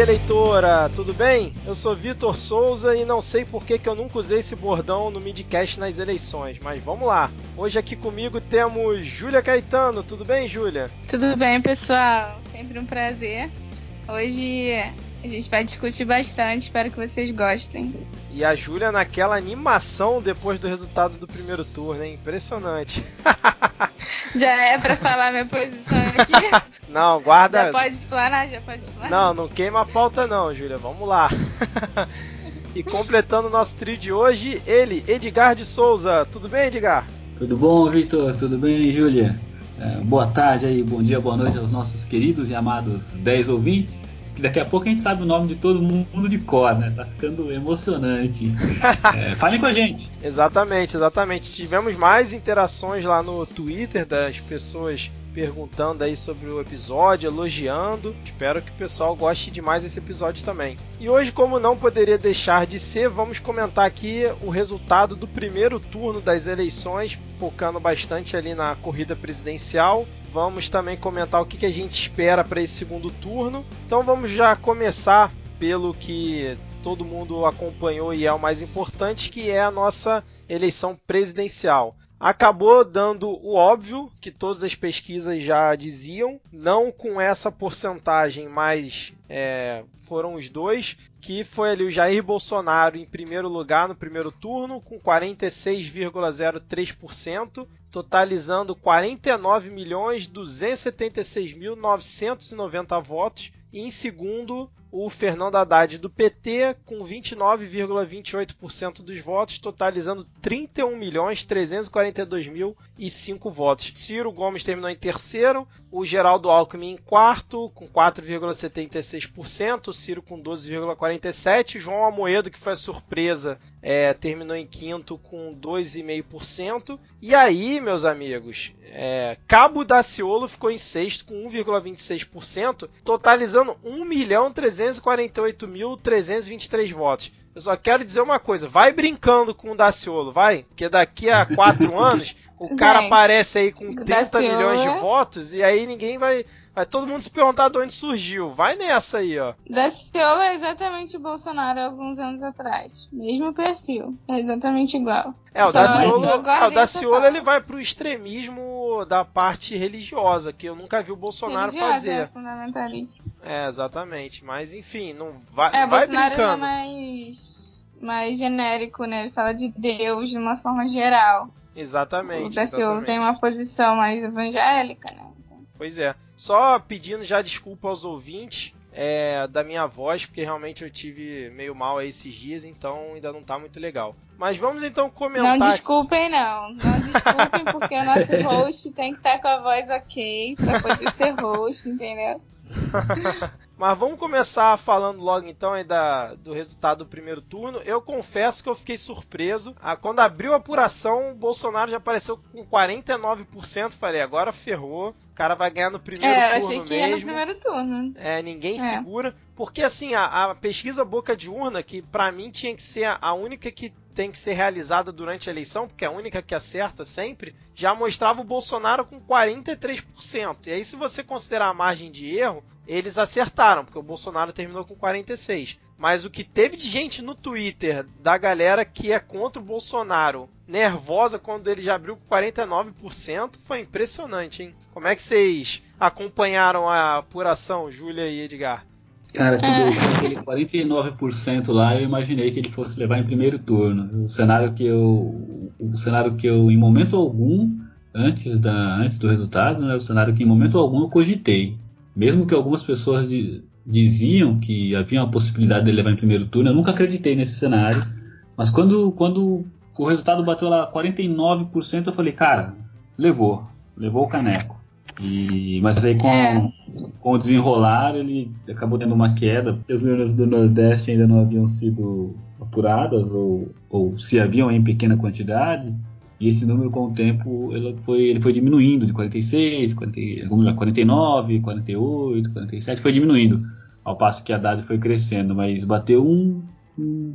eleitora, tudo bem? Eu sou Vitor Souza e não sei por que, que eu nunca usei esse bordão no midcast nas eleições, mas vamos lá. Hoje aqui comigo temos Júlia Caetano, tudo bem, Júlia? Tudo bem, pessoal? Sempre um prazer. Hoje a gente vai discutir bastante, espero que vocês gostem. E a Júlia naquela animação depois do resultado do primeiro turno, hein? Impressionante. Já é para falar minha posição aqui? Não, guarda. Já pode explanar, já pode explanar. Não, não queima a pauta não, Júlia. Vamos lá. e completando o nosso trio de hoje, ele, Edgar de Souza. Tudo bem, Edgar? Tudo bom, Victor? Tudo bem, Júlia? É, boa tarde aí, bom dia, boa noite aos nossos queridos e amados 10 ouvintes. Que daqui a pouco a gente sabe o nome de todo mundo de cor, né? Tá ficando emocionante. É, falem com a gente. Exatamente, exatamente. Tivemos mais interações lá no Twitter das pessoas perguntando aí sobre o episódio, elogiando. Espero que o pessoal goste demais desse episódio também. E hoje, como não poderia deixar de ser, vamos comentar aqui o resultado do primeiro turno das eleições, focando bastante ali na corrida presidencial. Vamos também comentar o que a gente espera para esse segundo turno. Então vamos já começar pelo que todo mundo acompanhou e é o mais importante, que é a nossa eleição presidencial acabou dando o óbvio que todas as pesquisas já diziam, não com essa porcentagem, mas é, foram os dois, que foi ali o Jair Bolsonaro em primeiro lugar no primeiro turno, com 46,03%, totalizando 49.276.990 votos, e em segundo o Fernando Haddad do PT com 29,28% dos votos, totalizando 31.342.005 votos. Ciro Gomes terminou em terceiro, o Geraldo Alckmin em quarto com 4,76%, o Ciro com 12,47%, João Amoedo que foi a surpresa é, terminou em quinto com 2,5%. E aí, meus amigos, é, Cabo Daciolo ficou em sexto com 1,26%, totalizando 1.348.323 votos. Eu só quero dizer uma coisa, vai brincando com o Daciolo, vai, porque daqui a quatro anos o cara aparece aí com 30 Daciolo... milhões de votos e aí ninguém vai Vai todo mundo se perguntar de onde surgiu. Vai nessa aí, ó. Daciolo é exatamente o Bolsonaro alguns anos atrás. Mesmo perfil. É exatamente igual. É, o Daciolo, é, o Daciolo ele vai pro extremismo da parte religiosa, que eu nunca vi o Bolsonaro religiosa, fazer. É fundamentalista. É, exatamente. Mas enfim, não vai, é, vai Bolsonaro brincando. É mais, mais genérico, né? Ele fala de Deus de uma forma geral. Exatamente. O Daciolo tem uma posição mais evangélica, né? Então... Pois é. Só pedindo já desculpa aos ouvintes é, da minha voz, porque realmente eu tive meio mal aí esses dias, então ainda não tá muito legal. Mas vamos então comentar. Não desculpem, não. Não desculpem, porque o nosso host tem que estar tá com a voz ok pra poder ser host, entendeu? Mas vamos começar falando logo então aí da, do resultado do primeiro turno. Eu confesso que eu fiquei surpreso. Ah, quando abriu a apuração, o Bolsonaro já apareceu com 49%. Falei, agora ferrou. O cara vai ganhar no primeiro é, turno achei que mesmo. Ia no primeiro turno. É, ninguém é. segura. Porque assim, a, a, pesquisa boca de urna, que para mim tinha que ser a única que tem que ser realizada durante a eleição, porque é a única que acerta sempre, já mostrava o Bolsonaro com 43%. E aí, se você considerar a margem de erro, eles acertaram, porque o Bolsonaro terminou com 46%. Mas o que teve de gente no Twitter da galera que é contra o Bolsonaro, nervosa quando ele já abriu com 49%, foi impressionante, hein? Como é que vocês acompanharam a apuração, Júlia e Edgar? Cara, quando eu vi aquele 49% lá, eu imaginei que ele fosse levar em primeiro turno. O cenário que eu, o cenário que eu, em momento algum, antes da, antes do resultado, né, o cenário que em momento algum eu cogitei. Mesmo que algumas pessoas de, diziam que havia uma possibilidade de levar em primeiro turno, eu nunca acreditei nesse cenário. Mas quando, quando o resultado bateu lá 49%, eu falei, cara, levou, levou o caneco. E, mas aí com, é. com o desenrolar ele acabou tendo uma queda, porque as urnas do Nordeste ainda não haviam sido apuradas, ou, ou se haviam em pequena quantidade, e esse número com o tempo ele foi, ele foi diminuindo de 46, 40, 49, 48, 47, foi diminuindo, ao passo que a Haddad foi crescendo, mas bateu um, um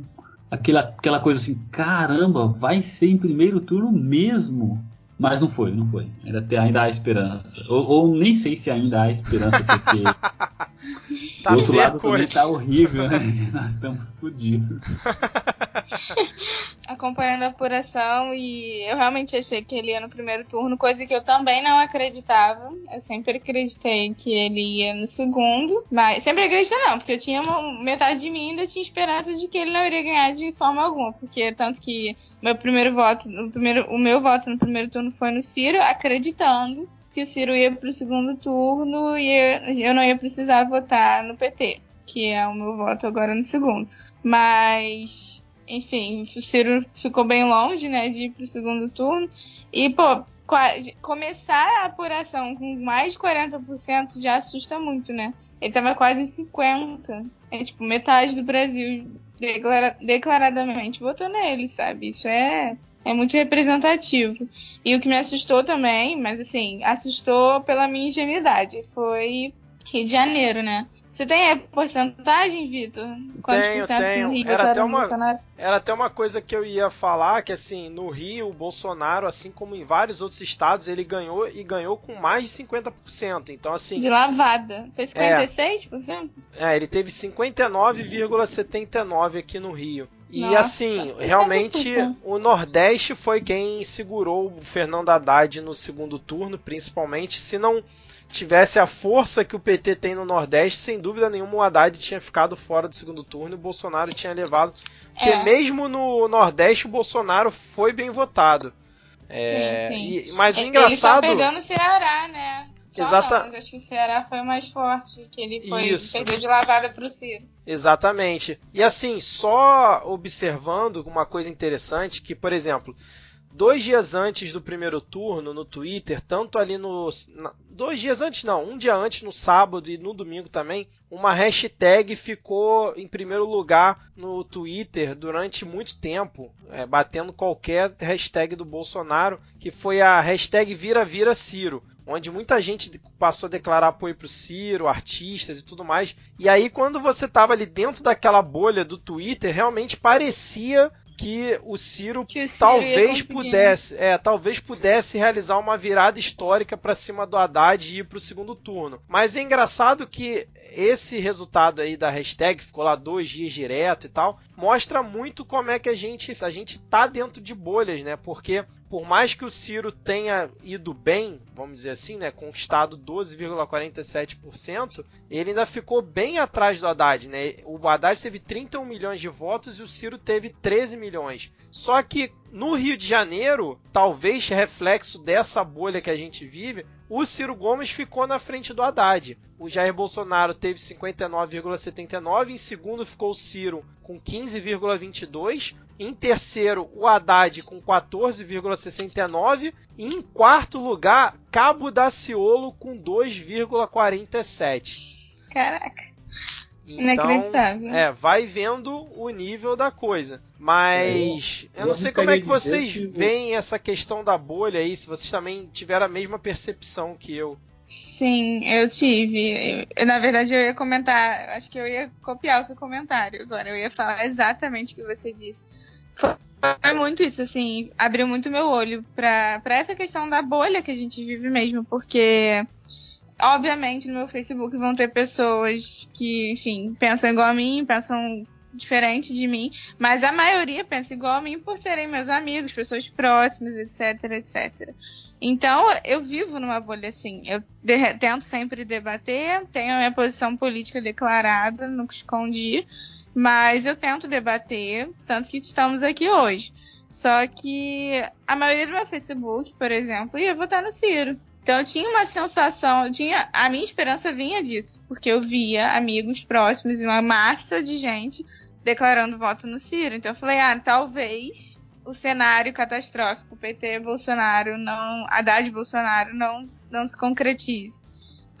aquela, aquela coisa assim, caramba, vai ser em primeiro turno mesmo. Mas não foi, não foi. Ainda, tem, ainda há esperança. Ou, ou, nem sei se ainda há esperança, porque. Tá Do outro lado também tá horrível, né? Nós estamos fodidos. Acompanhando a apuração e eu realmente achei que ele ia no primeiro turno, coisa que eu também não acreditava. Eu sempre acreditei que ele ia no segundo, mas sempre acreditei não, porque eu tinha uma, metade de mim ainda tinha esperança de que ele não iria ganhar de forma alguma, porque tanto que meu primeiro voto, o, primeiro, o meu voto no primeiro turno foi no Ciro, acreditando que o Ciro ia para o segundo turno e eu não ia precisar votar no PT, que é o meu voto agora no segundo. Mas, enfim, o Ciro ficou bem longe, né, de ir para o segundo turno. E, pô, começar a apuração com mais de 40% já assusta muito, né? Ele tava quase 50%. É tipo, metade do Brasil declara declaradamente votou nele, sabe? Isso é é muito representativo. E o que me assustou também, mas assim, assustou pela minha ingenuidade, foi Rio de Janeiro, né? Você tem a porcentagem, Vitor? Quantos tenho, por cento tenho. no Rio era até uma, Bolsonaro? Era até uma coisa que eu ia falar, que assim, no Rio, o Bolsonaro, assim como em vários outros estados, ele ganhou e ganhou com mais de 50%. Então, assim. De lavada. Foi 56%? É, é ele teve 59,79% aqui no Rio. E Nossa, assim, realmente o Nordeste foi quem segurou o Fernando Haddad no segundo turno, principalmente. Se não tivesse a força que o PT tem no Nordeste, sem dúvida nenhuma o Haddad tinha ficado fora do segundo turno e o Bolsonaro tinha levado. Porque é. mesmo no Nordeste o Bolsonaro foi bem votado. É, sim, sim. E, mas o engraçado. Ele só perdeu no Ceará, né? Exata... Não, mas acho que o Ceará foi o mais forte, que ele foi Isso. perdeu de lavada para o Ciro. Exatamente. E assim, só observando uma coisa interessante, que, por exemplo, dois dias antes do primeiro turno, no Twitter, tanto ali no. Dois dias antes, não, um dia antes, no sábado e no domingo também, uma hashtag ficou em primeiro lugar no Twitter durante muito tempo, é, batendo qualquer hashtag do Bolsonaro, que foi a hashtag Vira Vira Ciro onde muita gente passou a declarar apoio pro Ciro, artistas e tudo mais. E aí, quando você tava ali dentro daquela bolha do Twitter, realmente parecia que o Ciro, que o Ciro talvez pudesse, é, talvez pudesse realizar uma virada histórica para cima do Haddad e ir para o segundo turno. Mas é engraçado que esse resultado aí da hashtag ficou lá dois dias direto e tal, mostra muito como é que a gente a gente tá dentro de bolhas, né? Porque por mais que o Ciro tenha ido bem, vamos dizer assim, né, conquistado 12,47%, ele ainda ficou bem atrás do Haddad, né? O Haddad teve 31 milhões de votos e o Ciro teve 13 milhões. Só que no Rio de Janeiro, talvez reflexo dessa bolha que a gente vive, o Ciro Gomes ficou na frente do Haddad. O Jair Bolsonaro teve 59,79, em segundo ficou o Ciro com 15,22, em terceiro o Haddad com 14,69 e em quarto lugar Cabo Daciolo com 2,47. Caraca. Então, Inacreditável. É, vai vendo o nível da coisa. Mas é, eu, eu não sei como é que vocês que... veem essa questão da bolha aí, se vocês também tiveram a mesma percepção que eu. Sim, eu tive. Eu, na verdade, eu ia comentar, acho que eu ia copiar o seu comentário agora. Eu ia falar exatamente o que você disse. Foi, foi muito isso, assim, abriu muito meu olho para essa questão da bolha que a gente vive mesmo, porque obviamente no meu Facebook vão ter pessoas que, enfim, pensam igual a mim, pensam diferente de mim, mas a maioria pensa igual a mim por serem meus amigos, pessoas próximas, etc, etc. Então, eu vivo numa bolha assim. Eu tento sempre debater, tenho a minha posição política declarada, nunca escondi, mas eu tento debater, tanto que estamos aqui hoje. Só que a maioria do meu Facebook, por exemplo, ia votar no Ciro. Então eu tinha uma sensação, tinha a minha esperança vinha disso, porque eu via amigos próximos e uma massa de gente declarando voto no Ciro. Então eu falei, ah, talvez o cenário catastrófico PT Bolsonaro não, Haddad Bolsonaro não não se concretize.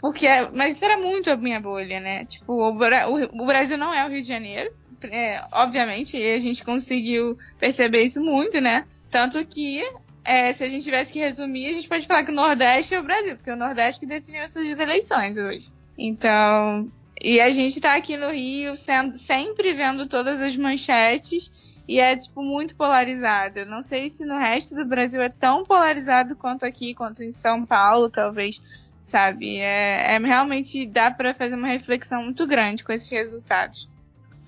Porque, mas isso era muito a minha bolha, né? Tipo, o, o, o Brasil não é o Rio de Janeiro, é, obviamente, e a gente conseguiu perceber isso muito, né? Tanto que é, se a gente tivesse que resumir, a gente pode falar que o Nordeste é o Brasil, porque é o Nordeste que definiu essas eleições hoje. Então, e a gente tá aqui no Rio sendo, sempre vendo todas as manchetes e é, tipo, muito polarizado. Eu não sei se no resto do Brasil é tão polarizado quanto aqui, quanto em São Paulo, talvez sabe? É, é realmente dá para fazer uma reflexão muito grande com esses resultados.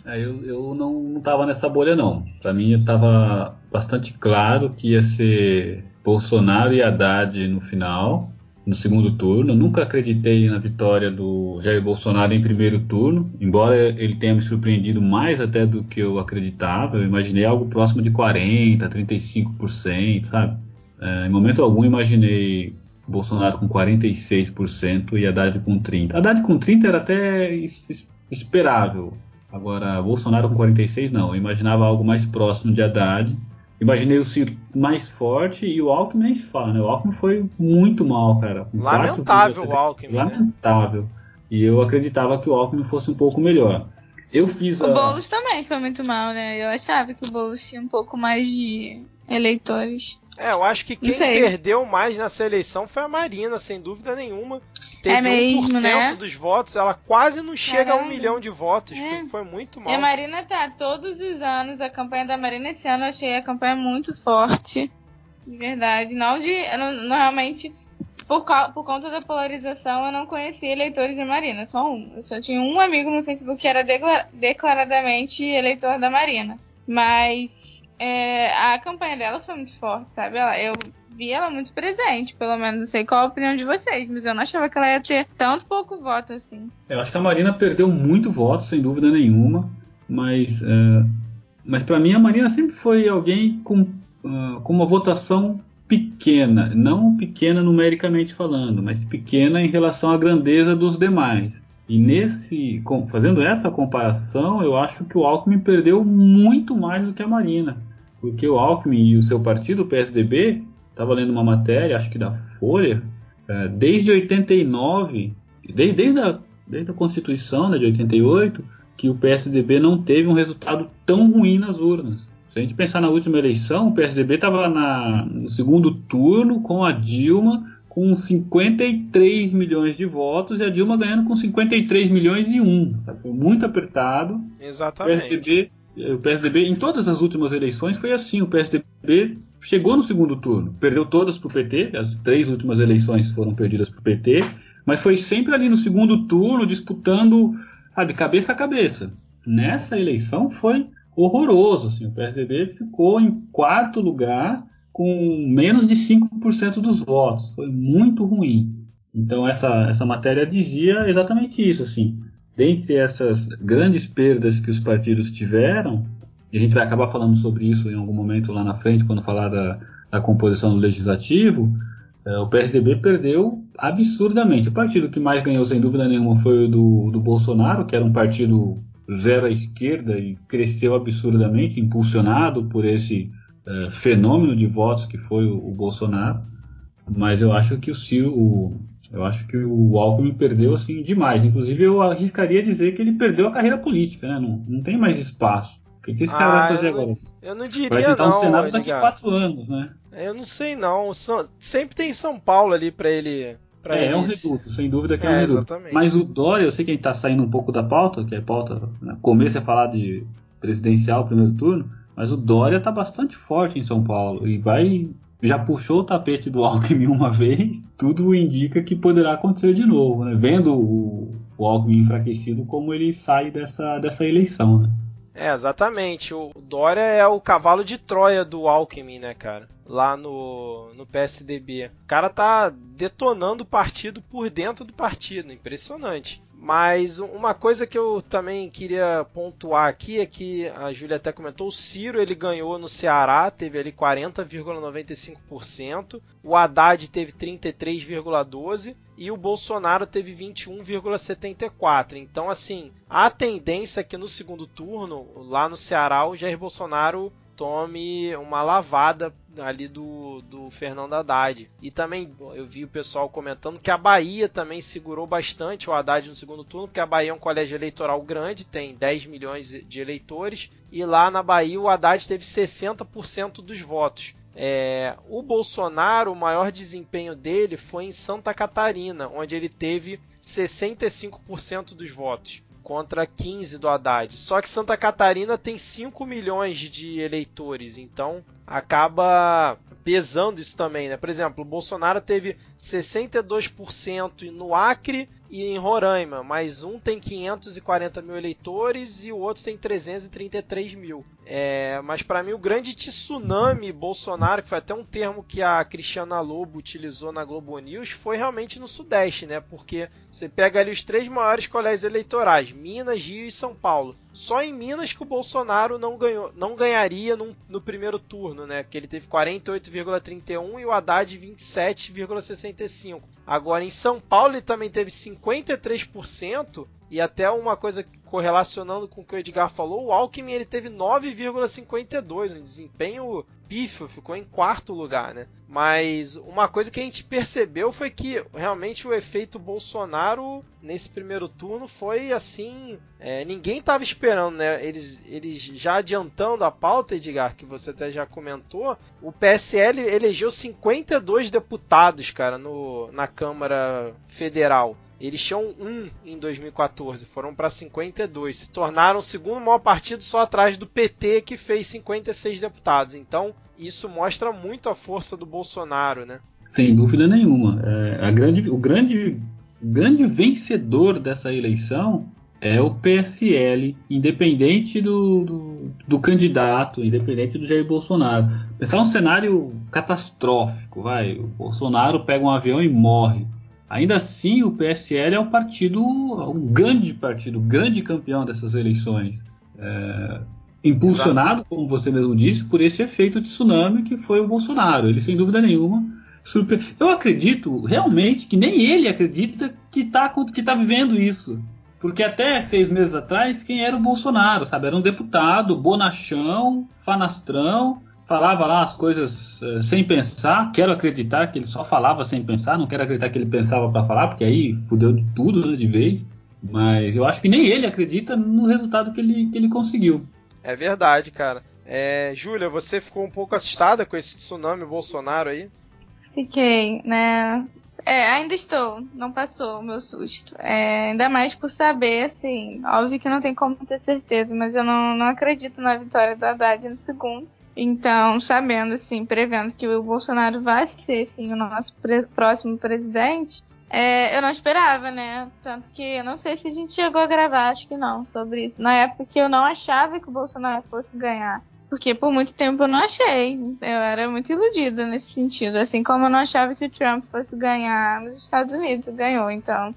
Eu, eu não estava nessa bolha não. Para mim estava bastante claro que ia ser Bolsonaro e Haddad no final no segundo turno. nunca acreditei na vitória do Jair Bolsonaro em primeiro turno, embora ele tenha me surpreendido mais até do que eu acreditava. Eu imaginei algo próximo de 40%, 35%, sabe? É, em momento algum imaginei Bolsonaro com 46% e Haddad com 30%. Haddad com 30% era até esperável. Agora, Bolsonaro com 46% não. Eu imaginava algo mais próximo de Haddad Imaginei o Ciro mais forte e o Alckmin nem se fala, né? O Alckmin foi muito mal, cara. Lamentável o Alckmin. Né? Lamentável. Né? E eu acreditava que o Alckmin fosse um pouco melhor. Eu fiz O a... Boulos também foi muito mal, né? Eu achava que o Boulos tinha um pouco mais de eleitores. É, eu acho que quem perdeu mais nessa eleição foi a Marina, sem dúvida nenhuma. Teve é mesmo, 1% né? dos votos, ela quase não chega Caramba. a um milhão de votos. É. Foi, foi, muito mal. E a Marina tá todos os anos, a campanha da Marina esse ano eu achei a campanha muito forte. De verdade. Não de. Não, realmente. Por, por conta da polarização, eu não conhecia eleitores de Marina, só um. Eu só tinha um amigo no Facebook que era declaradamente eleitor da Marina. Mas é, a campanha dela foi muito forte, sabe? Ela, eu vi ela muito presente, pelo menos não sei qual a opinião de vocês, mas eu não achava que ela ia ter tanto pouco voto assim. Eu acho que a Marina perdeu muito voto, sem dúvida nenhuma, mas, é, mas para mim a Marina sempre foi alguém com, uh, com uma votação pequena, não pequena numericamente falando, mas pequena em relação à grandeza dos demais. E nesse, fazendo essa comparação, eu acho que o Alckmin perdeu muito mais do que a Marina. Porque o Alckmin e o seu partido, o PSDB, estava lendo uma matéria, acho que da Folha, é, desde 89, desde, desde, a, desde a Constituição né, de 88, que o PSDB não teve um resultado tão ruim nas urnas. Se a gente pensar na última eleição, o PSDB estava no segundo turno com a Dilma com 53 milhões de votos e a Dilma ganhando com 53 milhões e um. Sabe? Foi muito apertado. Exatamente. O PSDB, o PSDB, em todas as últimas eleições, foi assim. O PSDB chegou no segundo turno, perdeu todas para o PT, as três últimas eleições foram perdidas para o PT, mas foi sempre ali no segundo turno, disputando, sabe, cabeça a cabeça. Nessa eleição foi horroroso. Assim, o PSDB ficou em quarto lugar com menos de 5% dos votos. Foi muito ruim. Então essa, essa matéria dizia exatamente isso, assim. Dentre essas grandes perdas que os partidos tiveram, e a gente vai acabar falando sobre isso em algum momento lá na frente, quando falar da, da composição do legislativo, é, o PSDB perdeu absurdamente. O partido que mais ganhou, sem dúvida nenhuma, foi o do, do Bolsonaro, que era um partido zero à esquerda e cresceu absurdamente, impulsionado por esse é, fenômeno de votos que foi o, o, Bolsonaro, mas eu acho que o o, eu acho que o Alckmin perdeu assim demais. Inclusive eu arriscaria dizer que ele perdeu a carreira política, né? Não, não tem mais espaço. O que, que esse cara ah, vai fazer eu agora? eu não diria vai tentar não, um Senado daqui a quatro anos, né? Eu não sei não. Sempre tem São Paulo ali para ele é, é um reduto, sem dúvida que é, é um reduto. Exatamente. Mas o Dória, eu sei que a gente tá saindo um pouco da pauta, que é pauta, né? começo é falar de presidencial, primeiro turno, mas o Dória está bastante forte em São Paulo e vai já puxou o tapete do Alckmin uma vez, tudo indica que poderá acontecer de novo, né? Vendo o, o Alckmin enfraquecido, como ele sai dessa, dessa eleição, né? É, exatamente. O Dória é o cavalo de Troia do Alckmin, né, cara? Lá no, no PSDB. O cara tá detonando o partido por dentro do partido. Impressionante. Mas uma coisa que eu também queria pontuar aqui é que a Júlia até comentou, o Ciro ele ganhou no Ceará, teve ali 40,95%, o Haddad teve 33,12% e o Bolsonaro teve 21,74%. Então, assim, a tendência é que no segundo turno, lá no Ceará, o Jair Bolsonaro tome uma lavada ali do, do Fernando Haddad. E também eu vi o pessoal comentando que a Bahia também segurou bastante o Haddad no segundo turno, porque a Bahia é um colégio eleitoral grande, tem 10 milhões de eleitores, e lá na Bahia o Haddad teve 60% dos votos. É, o Bolsonaro, o maior desempenho dele foi em Santa Catarina, onde ele teve 65% dos votos contra 15 do Haddad. Só que Santa Catarina tem 5 milhões de eleitores, então acaba pesando isso também, né? Por exemplo, o Bolsonaro teve 62% no Acre e em Roraima, mas um tem 540 mil eleitores e o outro tem 333 mil. É, mas para mim o grande tsunami Bolsonaro, que foi até um termo que a Cristiana Lobo utilizou na Globo News, foi realmente no Sudeste, né? Porque você pega ali os três maiores colégios eleitorais, Minas, Rio e São Paulo. Só em Minas que o Bolsonaro não, ganhou, não ganharia num, no primeiro turno, né? Que ele teve 48,31 e o Haddad 27,65. Agora em São Paulo ele também teve 53% e até uma coisa correlacionando com o que o Edgar falou, o Alckmin ele teve 9,52, um desempenho pífio, ficou em quarto lugar, né? Mas uma coisa que a gente percebeu foi que realmente o efeito Bolsonaro nesse primeiro turno foi assim, é, ninguém estava esperando, né? Eles, eles já adiantando a pauta, Edgar, que você até já comentou, o PSL elegeu 52 deputados, cara, no, na Câmara Federal. Eles tinham um em 2014, foram para 52. Se tornaram o segundo maior partido só atrás do PT, que fez 56 deputados. Então, isso mostra muito a força do Bolsonaro, né? Sem dúvida nenhuma. É, grande, o grande, grande vencedor dessa eleição é o PSL, independente do, do, do, candidato, independente do Jair Bolsonaro. Pensar um cenário catastrófico, vai. O Bolsonaro pega um avião e morre. Ainda assim, o PSL é o partido, um grande partido, grande campeão dessas eleições. É, impulsionado, Exato. como você mesmo disse, por esse efeito de tsunami que foi o Bolsonaro. Ele, sem dúvida nenhuma, surpre... Eu acredito realmente que nem ele acredita que está que tá vivendo isso. Porque até seis meses atrás, quem era o Bolsonaro, sabe? Era um deputado, bonachão, fanastrão, falava lá as coisas uh, sem pensar. Quero acreditar que ele só falava sem pensar, não quero acreditar que ele pensava para falar, porque aí fudeu de tudo né, de vez. Mas eu acho que nem ele acredita no resultado que ele, que ele conseguiu. É verdade, cara. É, Júlia, você ficou um pouco assustada com esse tsunami Bolsonaro aí? Fiquei, né? É, ainda estou, não passou o meu susto. É, ainda mais por saber, assim, óbvio que não tem como ter certeza, mas eu não, não acredito na vitória do Haddad no segundo. Então, sabendo, assim, prevendo que o Bolsonaro vai ser, assim, o nosso pre próximo presidente, é, eu não esperava, né? Tanto que eu não sei se a gente chegou a gravar, acho que não, sobre isso. Na época que eu não achava que o Bolsonaro fosse ganhar. Porque por muito tempo eu não achei. Eu era muito iludida nesse sentido. Assim como eu não achava que o Trump fosse ganhar nos Estados Unidos, ganhou. Então.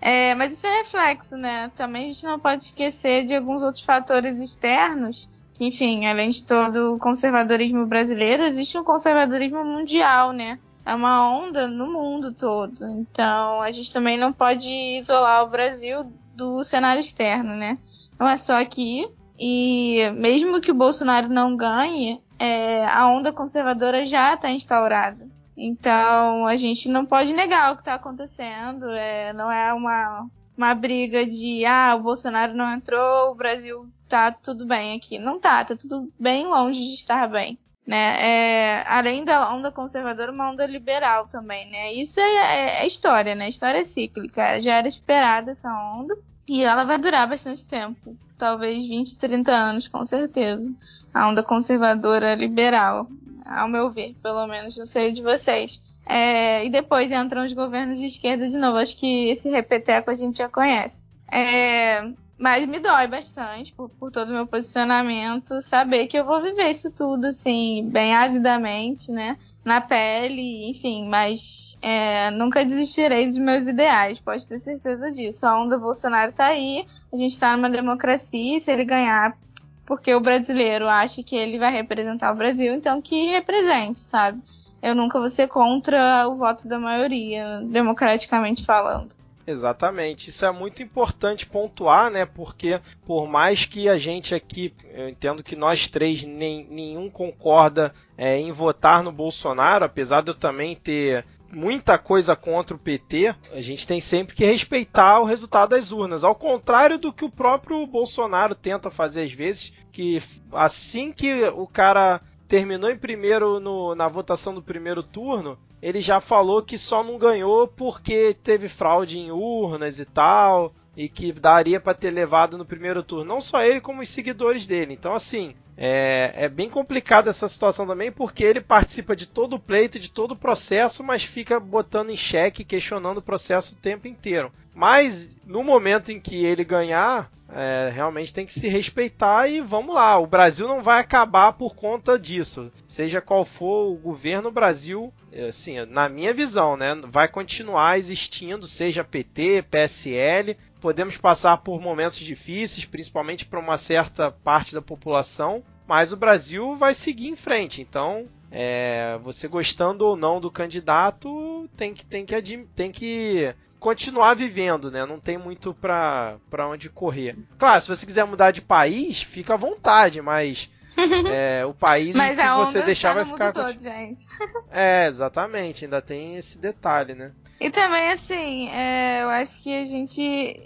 É, mas isso é reflexo, né? Também a gente não pode esquecer de alguns outros fatores externos que, enfim, além de todo o conservadorismo brasileiro, existe um conservadorismo mundial, né? É uma onda no mundo todo. Então, a gente também não pode isolar o Brasil do cenário externo, né? Não é só aqui. E mesmo que o Bolsonaro não ganhe, é, a onda conservadora já está instaurada. Então, a gente não pode negar o que está acontecendo. É, não é uma, uma briga de, ah, o Bolsonaro não entrou, o Brasil tá tudo bem aqui. Não tá, tá tudo bem longe de estar bem. Né? É, além da onda conservadora, uma onda liberal também, né? Isso é, é, é história, né? História é cíclica. Já era esperada essa onda e ela vai durar bastante tempo. Talvez 20, 30 anos, com certeza. A onda conservadora liberal, ao meu ver, pelo menos, não sei de vocês. É, e depois entram os governos de esquerda de novo. Acho que esse repeteco a gente já conhece. É, mas me dói bastante por, por, todo o meu posicionamento, saber que eu vou viver isso tudo, assim, bem avidamente, né? Na pele, enfim, mas é, nunca desistirei dos meus ideais, pode ter certeza disso. A onda Bolsonaro tá aí, a gente tá numa democracia, e se ele ganhar, porque o brasileiro acha que ele vai representar o Brasil, então que represente, sabe? Eu nunca vou ser contra o voto da maioria, democraticamente falando. Exatamente, isso é muito importante pontuar, né? Porque por mais que a gente aqui, eu entendo que nós três nem, nenhum concorda é, em votar no Bolsonaro, apesar de eu também ter muita coisa contra o PT, a gente tem sempre que respeitar o resultado das urnas. Ao contrário do que o próprio Bolsonaro tenta fazer às vezes, que assim que o cara terminou em primeiro no, na votação do primeiro turno, ele já falou que só não ganhou porque teve fraude em urnas e tal. e que daria para ter levado no primeiro turno, não só ele, como os seguidores dele. Então, assim, é, é, bem complicada essa situação também, porque ele participa de todo o pleito, de todo o processo, mas fica botando em xeque, questionando o processo o tempo inteiro. Mas no momento em que ele ganhar, é, realmente tem que se respeitar e vamos lá. O Brasil não vai acabar por conta disso. Seja qual for o governo, o Brasil, assim, na minha visão, né, vai continuar existindo, seja PT, PSL, podemos passar por momentos difíceis, principalmente para uma certa parte da população, mas o Brasil vai seguir em frente. Então, é, você gostando ou não do candidato, tem que, tem que, tem que continuar vivendo, né? Não tem muito para onde correr. Claro, se você quiser mudar de país, fica à vontade, mas é, o país Mas que você tá deixar vai ficar. Todo, gente. É, exatamente, ainda tem esse detalhe, né? E também, assim, é, eu acho que a gente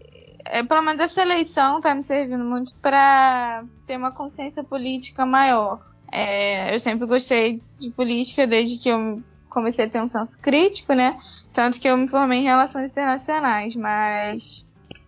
é, pelo menos essa eleição tá me servindo muito para ter uma consciência política maior. É, eu sempre gostei de política desde que eu comecei a ter um senso crítico, né? Tanto que eu me formei em relações internacionais, mas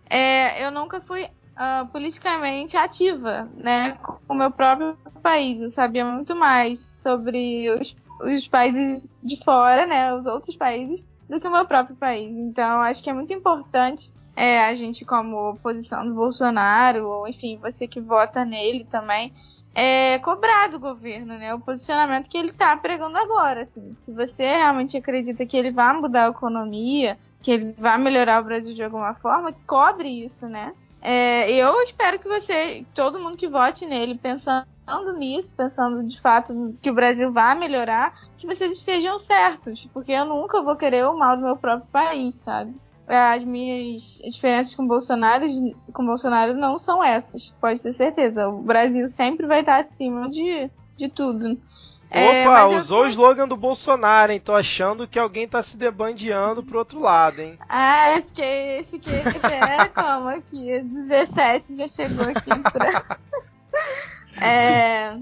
é, eu nunca fui uh, politicamente ativa, né? Com o meu próprio país. Eu sabia muito mais sobre os, os países de fora, né? Os outros países do que o meu próprio país. Então, acho que é muito importante é, a gente, como oposição do Bolsonaro, ou enfim, você que vota nele também, é, cobrar do governo, né? O posicionamento que ele está pregando agora. Assim. Se você realmente acredita que ele vai mudar a economia, que ele vai melhorar o Brasil de alguma forma, cobre isso, né? É, eu espero que você, todo mundo que vote nele, pensando nisso, pensando de fato que o Brasil vai melhorar, que vocês estejam certos, porque eu nunca vou querer o mal do meu próprio país, sabe? As minhas diferenças com Bolsonaro, com Bolsonaro não são essas, pode ter certeza. O Brasil sempre vai estar acima de, de tudo. É, Opa, usou eu... o slogan do Bolsonaro, hein? Tô achando que alguém tá se debandeando pro outro lado, hein? Ah, eu fiquei, fiquei é, como aqui? 17 já chegou aqui. Pra... é...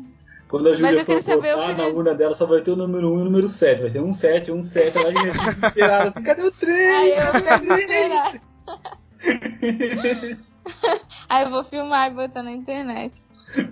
Quando a Júlia for votar na urna dela, só vai ter o número 1 e o número 7. Vai ser 1, 7, 1, 7. Ela vai desesperada assim, cadê o 3? Aí eu vou esperar. Aí eu vou filmar e botar na internet.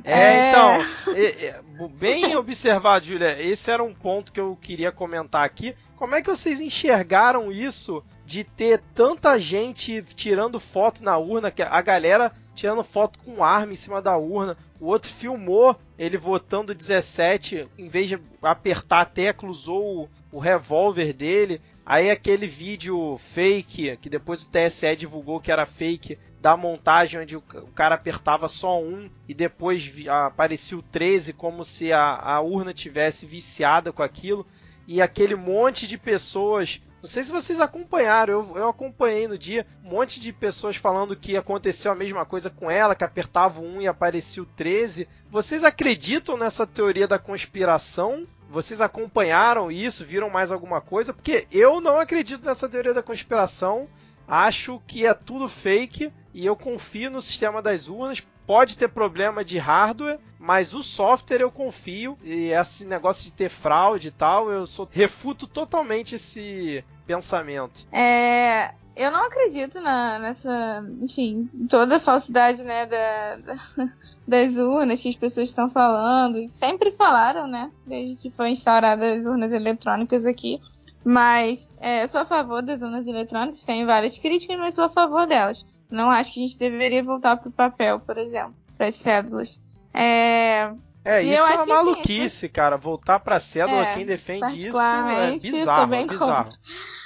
É, é, então, é, é, bem observado, Julia. Esse era um ponto que eu queria comentar aqui. Como é que vocês enxergaram isso de ter tanta gente tirando foto na urna, que a galera tirando foto com arma em cima da urna, o outro filmou ele votando 17, em vez de apertar a tecla, usou o, o revólver dele. Aí aquele vídeo fake, que depois o TSE divulgou que era fake, da montagem onde o, cara apertava só um e depois aparecia o 13 como se a, a urna tivesse viciada com aquilo e aquele monte de pessoas não sei se vocês acompanharam, eu, eu, acompanhei no dia um monte de pessoas falando que aconteceu a mesma coisa com ela, que apertava um e aparecia o 13. Vocês acreditam nessa teoria da conspiração? Vocês acompanharam isso? Viram mais alguma coisa? Porque eu não acredito nessa teoria da conspiração. Acho que é tudo fake e eu confio no sistema das urnas. Pode ter problema de hardware, mas o software eu confio. E esse negócio de ter fraude e tal, eu sou, refuto totalmente esse pensamento. É, eu não acredito na, nessa, enfim, toda a falsidade, né, da, da, das urnas que as pessoas estão falando. Sempre falaram, né, desde que foi instauradas as urnas eletrônicas aqui. Mas é, eu sou a favor das urnas eletrônicas, tenho várias críticas, mas sou a favor delas. Não acho que a gente deveria voltar para o papel, por exemplo, para as cédulas. É, é, isso é uma maluquice, assim, cara. Voltar pra cédula, é, quem defende isso é bizarro, sou bem é bizarro. Contra.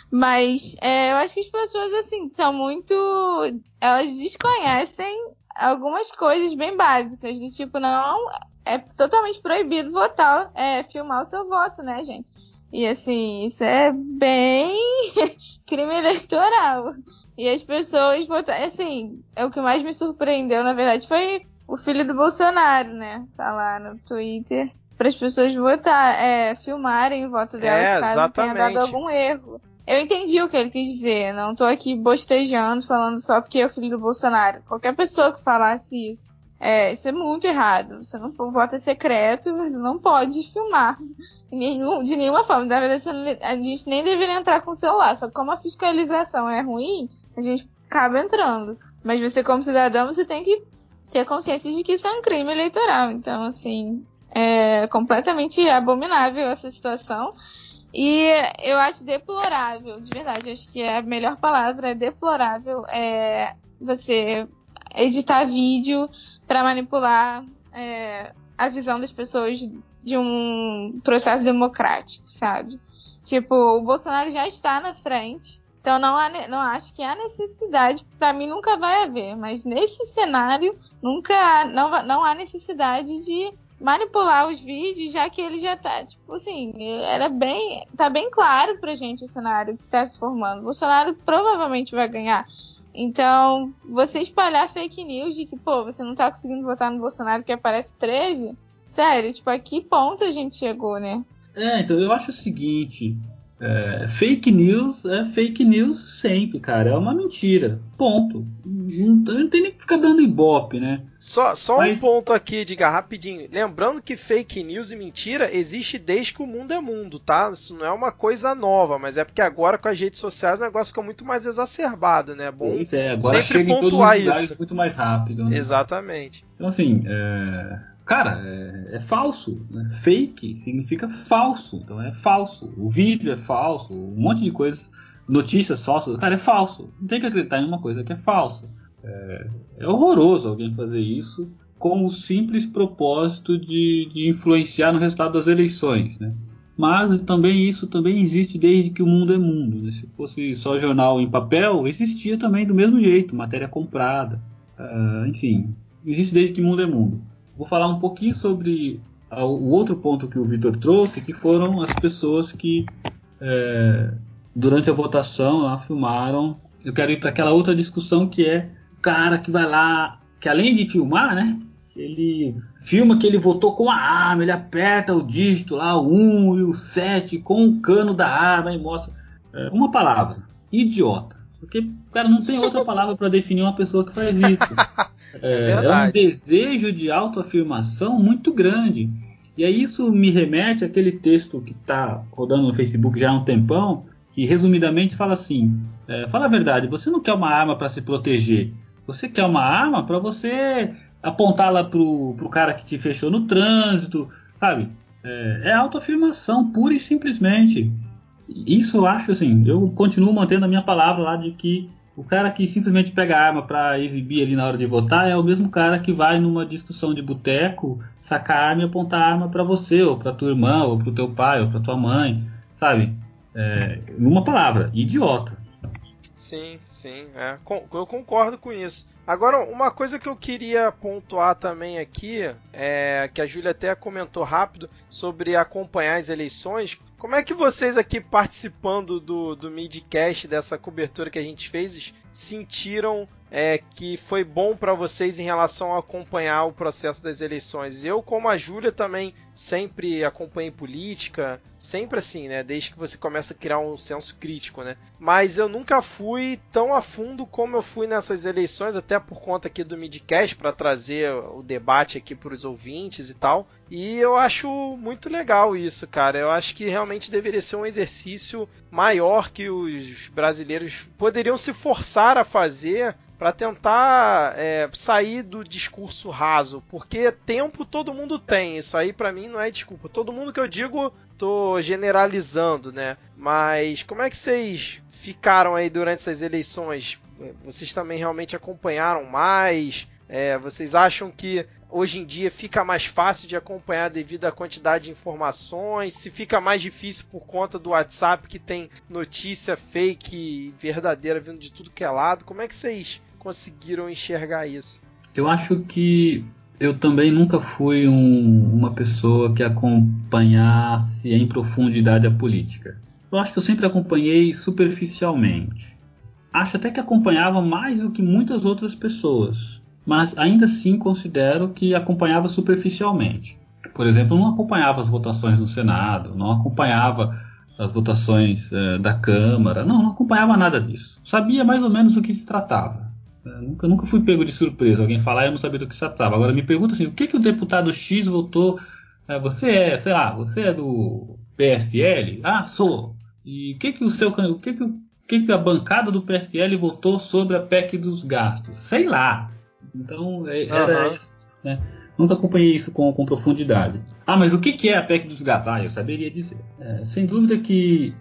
Mas é, eu acho que as pessoas, assim, são muito. Elas desconhecem algumas coisas bem básicas, do tipo, não. É totalmente proibido votar, é, filmar o seu voto, né, gente? E assim, isso é bem crime eleitoral. E as pessoas votaram. Assim, é o que mais me surpreendeu, na verdade, foi o filho do Bolsonaro, né? Falar no Twitter para as pessoas votar, é, filmarem o voto delas é, caso exatamente. tenha dado algum erro. Eu entendi o que ele quis dizer, não tô aqui bostejando, falando só porque é o filho do Bolsonaro. Qualquer pessoa que falasse isso é, isso é muito errado. Você não o voto é secreto, você não pode filmar nenhum, de nenhuma forma. Na verdade, a gente nem deveria entrar com o celular. Só que como a fiscalização é ruim, a gente acaba entrando. Mas você, como cidadão, você tem que ter consciência de que isso é um crime eleitoral. Então, assim, é completamente abominável essa situação. E eu acho deplorável, de verdade, acho que a melhor palavra é deplorável é você editar vídeo para manipular é, a visão das pessoas de um processo democrático, sabe? Tipo, o Bolsonaro já está na frente, então não, há, não acho que há necessidade, para mim nunca vai haver, mas nesse cenário nunca há, não, não há necessidade de manipular os vídeos, já que ele já tá, tipo assim, era bem, tá bem claro pra gente o cenário que tá se formando. Bolsonaro provavelmente vai ganhar. Então, você espalhar fake news de que, pô, você não tá conseguindo votar no Bolsonaro que aparece 13, sério, tipo, a que ponto a gente chegou, né? É, então eu acho o seguinte, é, fake news é fake news sempre, cara. É uma mentira. Ponto. Não, não tem nem que ficar dando ibope, né? Só, só Mas... um ponto aqui, diga rapidinho. Lembrando que fake news e mentira existe desde que o mundo é mundo, tá? Isso não é uma coisa nova, mas é porque agora com as redes sociais o negócio fica muito mais exacerbado, né? É bom pois é, agora sempre chega pontuar em todos os lugares isso. muito mais rápido. Né? Exatamente. Então, assim, é Cara, é, é falso. Né? Fake significa falso. Então é falso. O vídeo é falso. Um monte de coisas. Notícias falsas. Cara, é falso. Não tem que acreditar em uma coisa que é falsa. É, é horroroso alguém fazer isso com o simples propósito de, de influenciar no resultado das eleições. Né? Mas também isso também existe desde que o mundo é mundo. Né? Se fosse só jornal em papel, existia também do mesmo jeito, matéria comprada. Uh, enfim, existe desde que o mundo é mundo vou falar um pouquinho sobre o outro ponto que o Vitor trouxe, que foram as pessoas que é, durante a votação lá filmaram. Eu quero ir para aquela outra discussão que é o cara que vai lá, que além de filmar, né? Ele filma que ele votou com a arma, ele aperta o dígito lá, o 1 e o 7 com o cano da arma e mostra. É, uma palavra: idiota. Porque o cara não tem outra palavra para definir uma pessoa que faz isso. É, é, é um desejo de autoafirmação muito grande. E aí isso me remete àquele texto que está rodando no Facebook já há um tempão, que resumidamente fala assim: é, fala a verdade, você não quer uma arma para se proteger, você quer uma arma para você apontá-la pro, pro cara que te fechou no trânsito, sabe? É, é autoafirmação, pura e simplesmente. Isso eu acho assim, eu continuo mantendo a minha palavra lá de que o cara que simplesmente pega a arma para exibir ali na hora de votar é o mesmo cara que vai numa discussão de boteco sacar arma e apontar arma para você, ou para tua irmã, ou para teu pai, ou para tua mãe, sabe? É, uma palavra, idiota. Sim, sim, é. eu concordo com isso. Agora, uma coisa que eu queria pontuar também aqui, é que a Júlia até comentou rápido sobre acompanhar as eleições. Como é que vocês aqui participando do, do midcast, dessa cobertura que a gente fez, sentiram é, que foi bom para vocês em relação a acompanhar o processo das eleições? Eu, como a Júlia, também sempre acompanhei política, sempre assim, né? Desde que você começa a criar um senso crítico, né? Mas eu nunca fui tão a fundo como eu fui nessas eleições, até por conta aqui do midcast para trazer o debate aqui para os ouvintes e tal. E eu acho muito legal isso, cara. Eu acho que realmente deveria ser um exercício maior que os brasileiros poderiam se forçar a fazer para tentar é, sair do discurso raso, porque tempo todo mundo tem. Isso aí para mim não é desculpa. Todo mundo que eu digo, tô generalizando, né? Mas como é que vocês ficaram aí durante essas eleições? Vocês também realmente acompanharam mais? É, vocês acham que hoje em dia fica mais fácil de acompanhar devido à quantidade de informações? Se fica mais difícil por conta do WhatsApp que tem notícia fake verdadeira vindo de tudo que é lado? Como é que vocês conseguiram enxergar isso? Eu acho que eu também nunca fui um, uma pessoa que acompanhasse em profundidade a política. Eu acho que eu sempre acompanhei superficialmente. Acho até que acompanhava mais do que muitas outras pessoas, mas ainda assim considero que acompanhava superficialmente. Por exemplo, não acompanhava as votações no Senado, não acompanhava as votações eh, da Câmara, não, não acompanhava nada disso. Sabia mais ou menos do que se tratava. Eu nunca, nunca fui pego de surpresa. Alguém falar, eu não sabia do que se tratava. Agora me pergunta assim, o que, que o deputado X votou? É, você é, sei lá, você é do PSL? Ah, sou. E o que que o seu, o que que, o que, que a bancada do PSL votou sobre a PEC dos gastos? Sei lá. Então, é, era uhum. isso. Né? Nunca acompanhei isso com, com, profundidade. Ah, mas o que, que é a PEC dos gastos? Ah, eu saberia dizer. É, sem dúvida que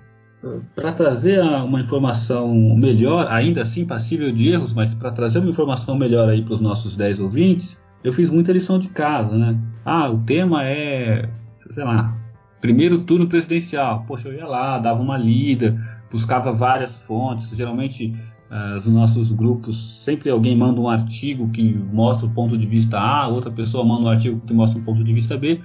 para trazer uma informação melhor, ainda assim passível de erros, mas para trazer uma informação melhor aí para os nossos 10 ouvintes, eu fiz muita lição de casa, né? Ah, o tema é, sei lá, primeiro turno presidencial. Poxa, eu ia lá, dava uma lida, buscava várias fontes. Geralmente, os nossos grupos, sempre alguém manda um artigo que mostra o ponto de vista A, outra pessoa manda um artigo que mostra o ponto de vista B.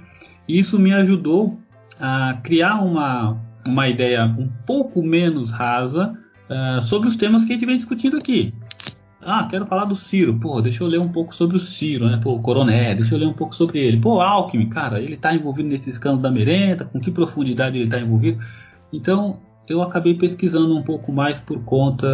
E isso me ajudou a criar uma, uma ideia um pouco menos rasa uh, sobre os temas que a gente vem discutindo aqui. Ah, quero falar do Ciro. Pô, deixa eu ler um pouco sobre o Ciro, né? Pô, Coroné, deixa eu ler um pouco sobre ele. Pô, Alckmin, cara, ele tá envolvido nesse escândalo da merenda, com que profundidade ele tá envolvido. Então, eu acabei pesquisando um pouco mais por conta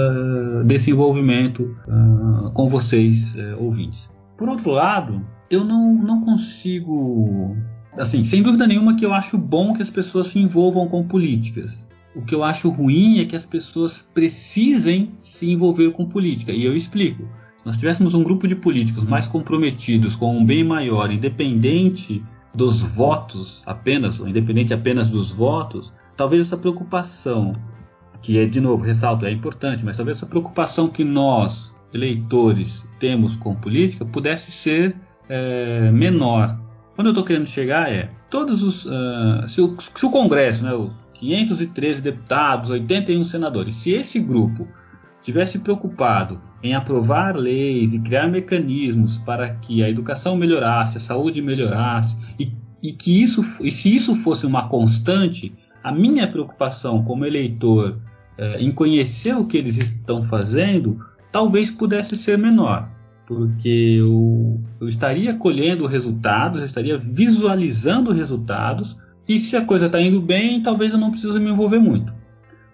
desse envolvimento uh, com vocês, uh, ouvintes. Por outro lado, eu não, não consigo assim, sem dúvida nenhuma que eu acho bom que as pessoas se envolvam com políticas. O que eu acho ruim é que as pessoas precisem se envolver com política. E eu explico. Se nós tivéssemos um grupo de políticos mais comprometidos com um bem maior, independente dos votos apenas, ou independente apenas dos votos, talvez essa preocupação, que é de novo, ressalto, é importante, mas talvez essa preocupação que nós, eleitores, temos com política pudesse ser é, menor. Quando eu estou querendo chegar é todos os uh, se, o, se, o, Congresso, né, os 513 deputados, 81 senadores, se esse grupo tivesse preocupado em aprovar leis e criar mecanismos para que a educação melhorasse, a saúde melhorasse e, e que isso e se isso fosse uma constante, a minha preocupação como eleitor uh, em conhecer o que eles estão fazendo talvez pudesse ser menor porque eu, eu estaria colhendo resultados, eu estaria visualizando resultados, e se a coisa está indo bem, talvez eu não precise me envolver muito.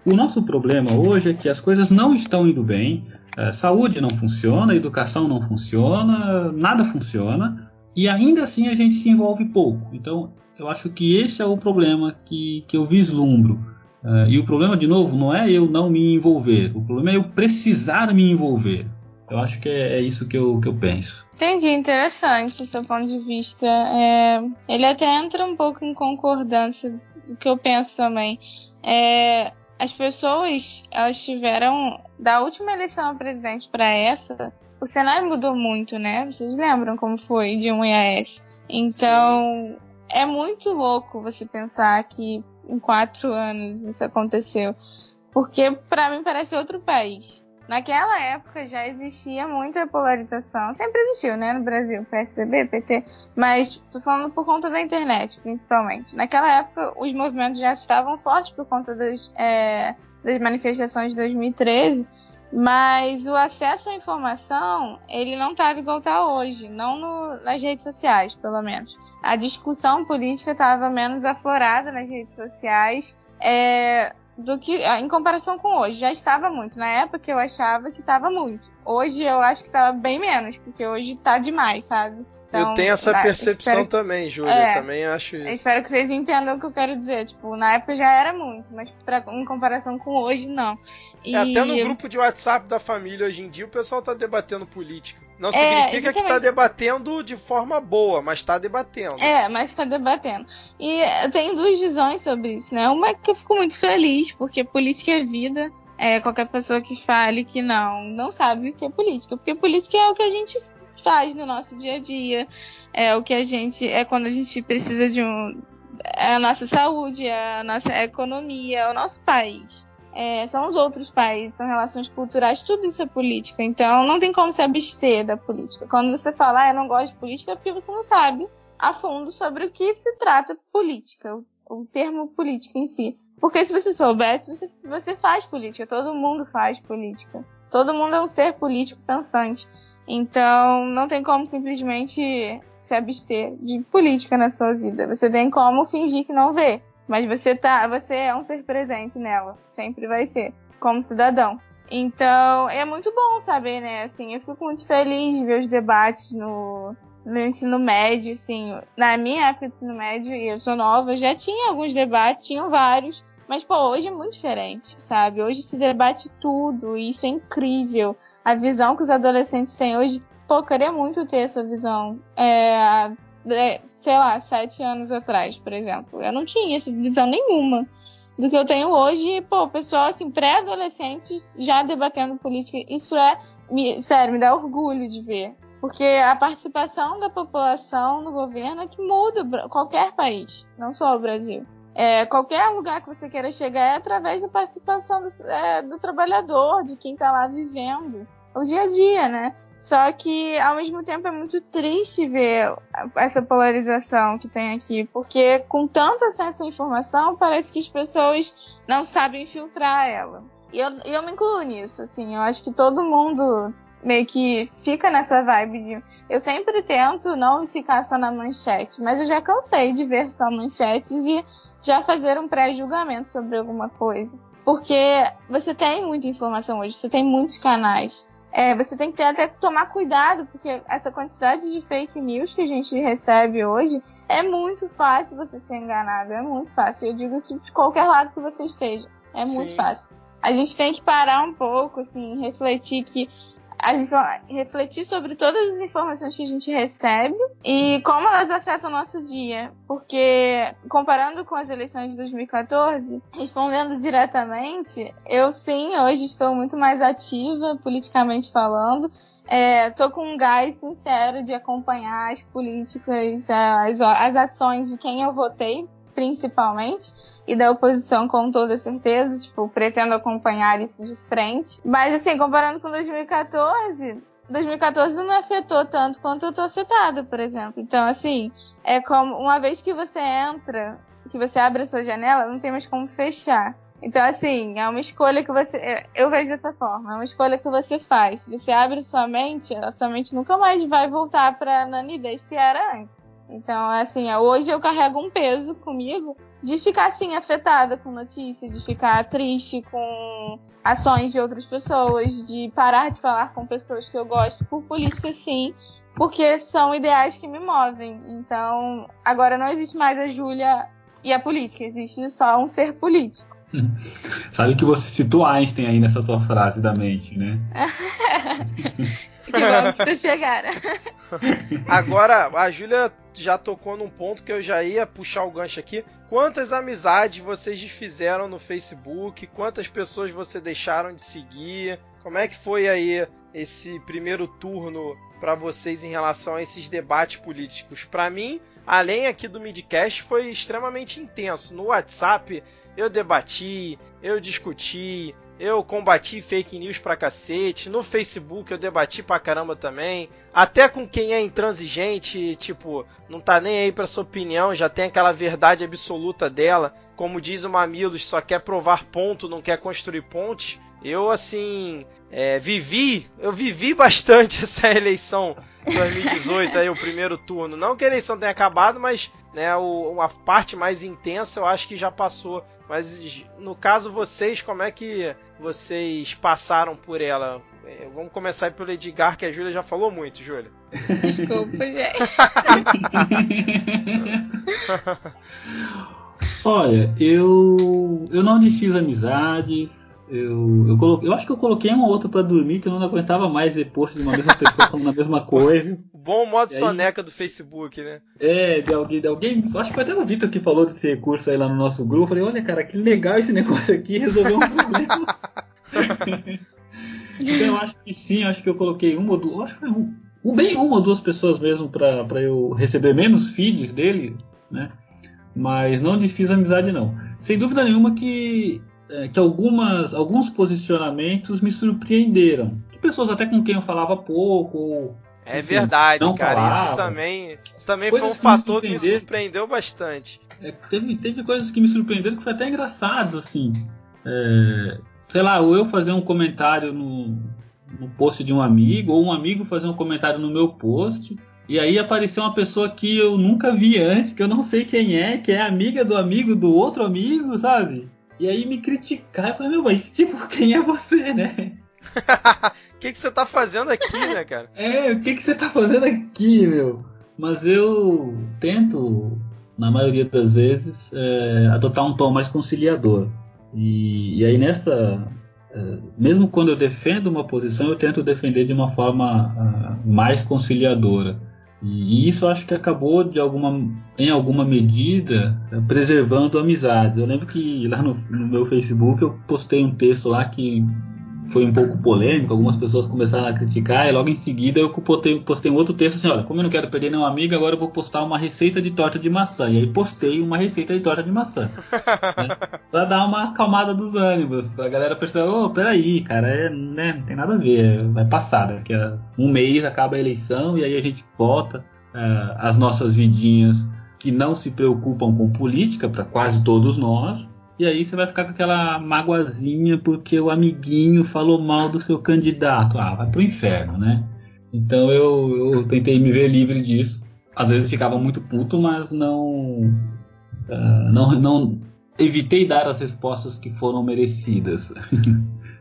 O nosso problema hoje é que as coisas não estão indo bem, a saúde não funciona, educação não funciona, nada funciona, e ainda assim a gente se envolve pouco. Então, eu acho que esse é o problema que, que eu vislumbro. Uh, e o problema, de novo, não é eu não me envolver, o problema é eu precisar me envolver. Eu acho que é, é isso que eu, que eu penso. Entendi, interessante seu ponto de vista. É, ele até entra um pouco em concordância do que eu penso também. É, as pessoas, elas tiveram, da última eleição a presidente para essa, o cenário mudou muito, né? Vocês lembram como foi de um IAS? Então, Sim. é muito louco você pensar que em quatro anos isso aconteceu. Porque para mim parece outro país. Naquela época já existia muita polarização, sempre existiu, né, no Brasil, PSDB, PT, mas tô falando por conta da internet, principalmente. Naquela época os movimentos já estavam fortes por conta das, é, das manifestações de 2013, mas o acesso à informação ele não estava igual está hoje, não no, nas redes sociais, pelo menos. A discussão política estava menos aflorada nas redes sociais. É, do que ah, em comparação com hoje. Já estava muito. Na época eu achava que estava muito. Hoje eu acho que estava bem menos, porque hoje tá demais, sabe? Então, eu tenho essa tá, percepção também, Júlia. É, também acho isso. Espero que vocês entendam o que eu quero dizer. Tipo, na época já era muito, mas pra, em comparação com hoje, não. E... É, até no grupo de WhatsApp da família hoje em dia o pessoal tá debatendo política. Não é, significa que está debatendo de forma boa, mas está debatendo. É, mas está debatendo. E eu tenho duas visões sobre isso, né? Uma é que eu fico muito feliz, porque política é vida. É, qualquer pessoa que fale que não, não sabe o que é política. Porque política é o que a gente faz no nosso dia a dia. É o que a gente. É quando a gente precisa de um. É a nossa saúde, é a nossa economia, é o nosso país é, são os outros países, são relações culturais, tudo isso é política. Então não tem como se abster da política. Quando você fala, ah, eu não gosto de política, é porque você não sabe a fundo sobre o que se trata política, o, termo política em si. Porque se você soubesse, você, você faz política, todo mundo faz política. Todo mundo é um ser político pensante. Então, não tem como simplesmente se abster de política na sua vida. Você tem como fingir que não vê. Mas você tá, você é um ser presente nela, sempre vai ser, como cidadão. Então, é muito bom saber, né? Assim, eu fico muito feliz de ver os debates no, no ensino médio, assim. Na minha época de ensino médio, e eu sou nova, já tinha alguns debates, tinham vários, Mas, pô, hoje é muito diferente, sabe? Hoje se debate tudo e isso é incrível. A visão que os adolescentes têm hoje, pô, queria muito ter essa visão. É, sei lá, sete anos atrás, por exemplo. Eu não tinha essa visão nenhuma do que eu tenho hoje. E, pô, pessoal, assim, pré-adolescentes já debatendo política, isso é, me, sério, me dá orgulho de ver. Porque a participação da população no governo é que muda qualquer país, não só o Brasil. É, qualquer lugar que você queira chegar é através da participação do, é, do trabalhador, de quem está lá vivendo o dia a dia, né? Só que, ao mesmo tempo, é muito triste ver essa polarização que tem aqui, porque com tanto acesso à informação, parece que as pessoas não sabem filtrar ela. E eu, eu me incluo nisso, assim, eu acho que todo mundo meio que fica nessa vibe de. Eu sempre tento não ficar só na manchete, mas eu já cansei de ver só manchetes e já fazer um pré-julgamento sobre alguma coisa. Porque você tem muita informação hoje, você tem muitos canais. É, você tem que ter, até tomar cuidado, porque essa quantidade de fake news que a gente recebe hoje é muito fácil você ser enganado, é muito fácil. Eu digo isso de qualquer lado que você esteja, é Sim. muito fácil. A gente tem que parar um pouco, assim, refletir que refletir sobre todas as informações que a gente recebe e como elas afetam o nosso dia. Porque, comparando com as eleições de 2014, respondendo diretamente, eu sim, hoje estou muito mais ativa, politicamente falando. Estou é, com um gás sincero de acompanhar as políticas, as, as ações de quem eu votei principalmente, e da oposição com toda certeza, tipo, pretendo acompanhar isso de frente. Mas assim, comparando com 2014, 2014 não me afetou tanto quanto eu tô afetada, por exemplo. Então, assim, é como uma vez que você entra, que você abre a sua janela, não tem mais como fechar. Então, assim, é uma escolha que você. Eu vejo dessa forma, é uma escolha que você faz. Se você abre sua mente, a sua mente nunca mais vai voltar pra nanidez que era antes. Então, assim, hoje eu carrego um peso comigo de ficar, assim, afetada com notícia, de ficar triste com ações de outras pessoas, de parar de falar com pessoas que eu gosto por política, sim, porque são ideais que me movem. Então, agora não existe mais a Júlia e a política, existe só um ser político. Sabe que você citou Einstein aí nessa tua frase da mente, né? que bom que vocês pegaram. Agora, a Júlia já tocou num ponto que eu já ia puxar o gancho aqui. Quantas amizades vocês desfizeram no Facebook? Quantas pessoas você deixaram de seguir? Como é que foi aí esse primeiro turno para vocês em relação a esses debates políticos? Para mim, além aqui do midcast, foi extremamente intenso. No WhatsApp eu debati, eu discuti, eu combati fake news pra cacete. No Facebook eu debati pra caramba também. Até com quem é intransigente, tipo, não tá nem aí pra sua opinião, já tem aquela verdade absoluta dela. Como diz o Mamilos, só quer provar ponto, não quer construir ponte. Eu, assim, é, vivi, eu vivi bastante essa eleição 2018, aí, o primeiro turno. Não que a eleição tenha acabado, mas né, o, uma parte mais intensa eu acho que já passou. Mas no caso vocês, como é que vocês passaram por ela? É, vamos começar pelo Edgar, que a Júlia já falou muito, Júlia. Desculpa, gente. Olha, eu eu não desfiz amizades, eu, eu, coloquei, eu acho que eu coloquei um ou outro para dormir que eu não aguentava mais ver posts de uma mesma pessoa falando a mesma coisa. Bom modo aí, soneca do Facebook, né? É, de alguém, de alguém. Acho que foi até o Vitor que falou desse recurso aí lá no nosso grupo. Eu falei, olha, cara, que legal esse negócio aqui, resolveu um problema. então eu acho que sim, acho que eu coloquei uma ou duas. Acho que foi um, bem uma ou duas pessoas mesmo para eu receber menos feeds dele, né? Mas não desfiz amizade não. Sem dúvida nenhuma que é, que algumas, alguns posicionamentos me surpreenderam. De pessoas até com quem eu falava pouco. É enfim, verdade, cara. Falava. Isso também, isso também foi um fator que me surpreendeu bastante. É, teve, teve coisas que me surpreenderam que foi até engraçado, assim. É, sei lá, ou eu fazer um comentário no, no post de um amigo, ou um amigo fazer um comentário no meu post. E aí apareceu uma pessoa que eu nunca vi antes, que eu não sei quem é, que é amiga do amigo do outro amigo, sabe? E aí me criticar, eu falei, meu, mas tipo, quem é você, né? O que, que você tá fazendo aqui, né, cara? é, o que, que você tá fazendo aqui, meu? Mas eu tento na maioria das vezes, é, adotar um tom mais conciliador. E, e aí nessa, é, mesmo quando eu defendo uma posição, eu tento defender de uma forma uh, mais conciliadora. E, isso acho que acabou de alguma, em alguma medida preservando amizades. Eu lembro que lá no, no meu Facebook eu postei um texto lá que foi um pouco polêmico, algumas pessoas começaram a criticar, e logo em seguida eu postei, postei um outro texto assim, olha, como eu não quero perder nenhum amigo, agora eu vou postar uma receita de torta de maçã. E aí postei uma receita de torta de maçã. né, pra dar uma acalmada dos ânimos, pra galera perceber, ô, oh, peraí, cara, é, né, não tem nada a ver, vai passar, daqui a um mês acaba a eleição e aí a gente volta uh, as nossas vidinhas que não se preocupam com política, para quase todos nós, e aí você vai ficar com aquela magoazinha porque o amiguinho falou mal do seu candidato. Ah, vai pro inferno, né? Então eu, eu tentei me ver livre disso. Às vezes ficava muito puto, mas não, uh, não, não evitei dar as respostas que foram merecidas.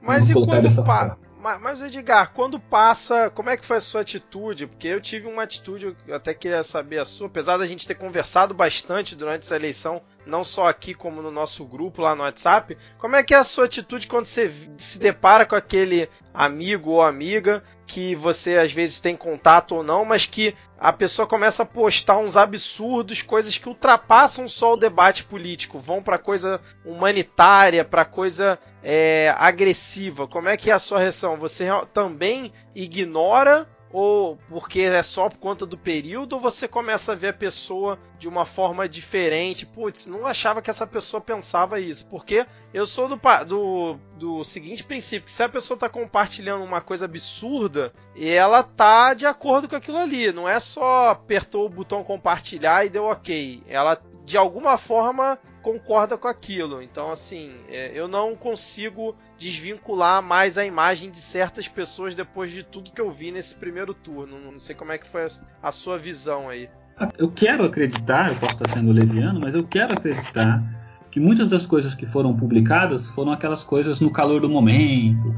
Mas e quando, pa mas, Edgar, quando passa, como é que foi a sua atitude? Porque eu tive uma atitude, eu até queria saber a sua, apesar da gente ter conversado bastante durante essa eleição, não só aqui como no nosso grupo lá no WhatsApp. Como é que é a sua atitude quando você se depara com aquele amigo ou amiga que você às vezes tem contato ou não, mas que a pessoa começa a postar uns absurdos, coisas que ultrapassam só o debate político, vão para coisa humanitária, para coisa é, agressiva. Como é que é a sua reação? Você também ignora ou porque é só por conta do período, ou você começa a ver a pessoa de uma forma diferente? Putz, não achava que essa pessoa pensava isso. Porque eu sou do, do, do seguinte princípio: que se a pessoa está compartilhando uma coisa absurda, ela tá de acordo com aquilo ali. Não é só apertou o botão compartilhar e deu ok. Ela de alguma forma concorda com aquilo. Então, assim, é, eu não consigo desvincular mais a imagem de certas pessoas depois de tudo que eu vi nesse primeiro turno. Não sei como é que foi a sua visão aí. Eu quero acreditar, eu posso estar sendo leviano, mas eu quero acreditar que muitas das coisas que foram publicadas foram aquelas coisas no calor do momento.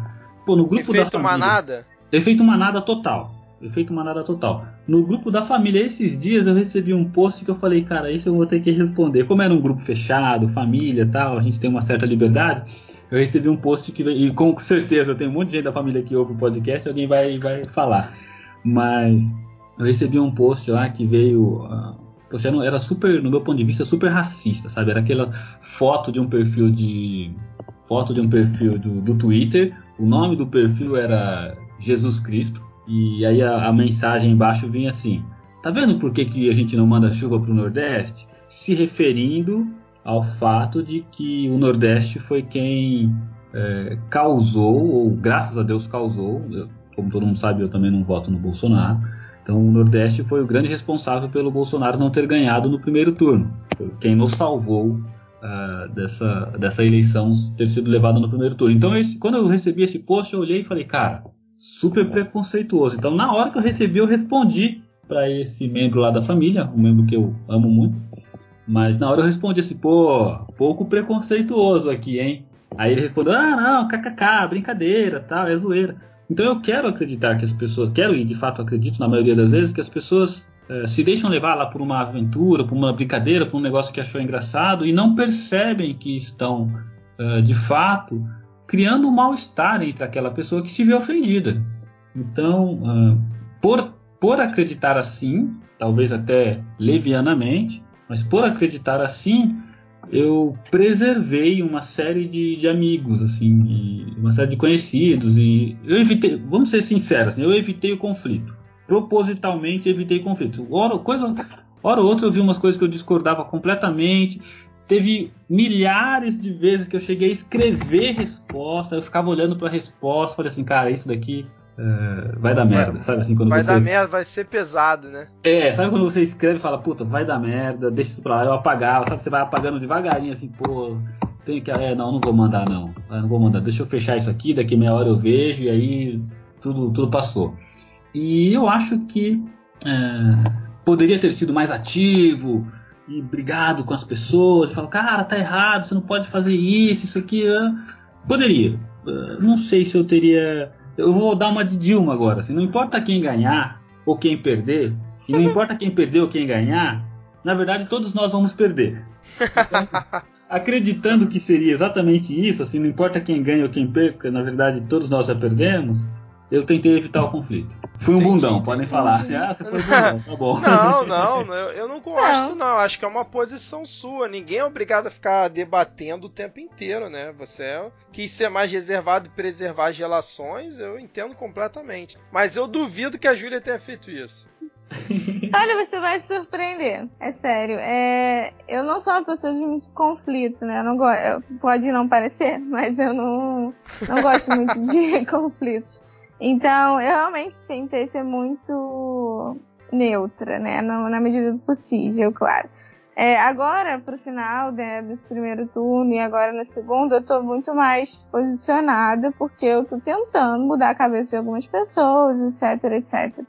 Pô, no grupo Efeito da família. manada? Efeito manada total. Efeito manada total. No grupo da família, esses dias eu recebi um post que eu falei, cara, isso eu vou ter que responder. Como era um grupo fechado, família tal, a gente tem uma certa liberdade. Eu recebi um post que, e com certeza tem um monte de gente da família que ouve o podcast, alguém vai, vai falar. Mas eu recebi um post lá que veio. Uh, era super, no meu ponto de vista, super racista, sabe? Era aquela foto de um perfil de. Foto de um perfil do, do Twitter. O nome do perfil era Jesus Cristo. E aí a, a mensagem embaixo vinha assim: Tá vendo por que, que a gente não manda chuva para o Nordeste? Se referindo ao fato de que o Nordeste foi quem é, causou, ou graças a Deus causou, eu, como todo mundo sabe, eu também não voto no Bolsonaro. Então o Nordeste foi o grande responsável pelo Bolsonaro não ter ganhado no primeiro turno. Foi quem nos salvou uh, dessa, dessa eleição ter sido levada no primeiro turno. Então quando eu recebi esse post, eu olhei e falei, cara, super preconceituoso. Então, na hora que eu recebi, eu respondi para esse membro lá da família, um membro que eu amo muito. Mas na hora eu respondi assim, pô, pouco preconceituoso aqui, hein? Aí ele respondeu, ah, não, kkk, brincadeira, tal, é zoeira. Então eu quero acreditar que as pessoas, quero e de fato acredito na maioria das vezes que as pessoas é, se deixam levar lá por uma aventura, por uma brincadeira, por um negócio que achou engraçado e não percebem que estão é, de fato criando um mal-estar entre aquela pessoa que vê ofendida. Então, uh, por, por acreditar assim, talvez até levianamente, mas por acreditar assim, eu preservei uma série de, de amigos, assim, uma série de conhecidos e eu evitei, vamos ser sinceros, assim, eu evitei o conflito, propositalmente evitei conflito. Hora, coisa, hora ou outra eu vi umas coisas que eu discordava completamente, Teve milhares de vezes que eu cheguei a escrever resposta, eu ficava olhando para a resposta, falei assim, cara, isso daqui uh, vai dar merda, vai, sabe assim quando vai você... dar merda, vai ser pesado, né? É, sabe quando você escreve e fala, puta, vai dar merda, deixa isso pra lá, eu apagava, sabe, você vai apagando devagarinho assim, pô, tem que, é, não, não vou mandar não, não vou mandar, deixa eu fechar isso aqui, daqui meia hora eu vejo e aí tudo, tudo passou. E eu acho que é, poderia ter sido mais ativo, e brigado com as pessoas, falo, cara, tá errado, você não pode fazer isso, isso aqui. Poderia. Não sei se eu teria. Eu vou dar uma de Dilma agora. Assim, não importa quem ganhar ou quem perder, e não importa quem perder ou quem ganhar, na verdade todos nós vamos perder. Então, acreditando que seria exatamente isso, assim, não importa quem ganha ou quem perca, na verdade todos nós já perdemos, eu tentei evitar o conflito. Fui um bundão, podem falar assim, ah, você foi bundão, tá bom. Não, não, eu, eu não gosto, não. não. Acho que é uma posição sua. Ninguém é obrigado a ficar debatendo o tempo inteiro, né? Você é, quis ser mais reservado e preservar as relações, eu entendo completamente. Mas eu duvido que a Júlia tenha feito isso. Olha, você vai se surpreender. É sério. É... Eu não sou uma pessoa de muito conflito, né? Eu não go... Pode não parecer, mas eu não, não gosto muito de conflitos. Então, eu realmente tentei ser muito neutra, né? Na, na medida do possível, claro. É, agora, pro final né, desse primeiro turno e agora no segundo, eu tô muito mais posicionada porque eu tô tentando mudar a cabeça de algumas pessoas, etc, etc.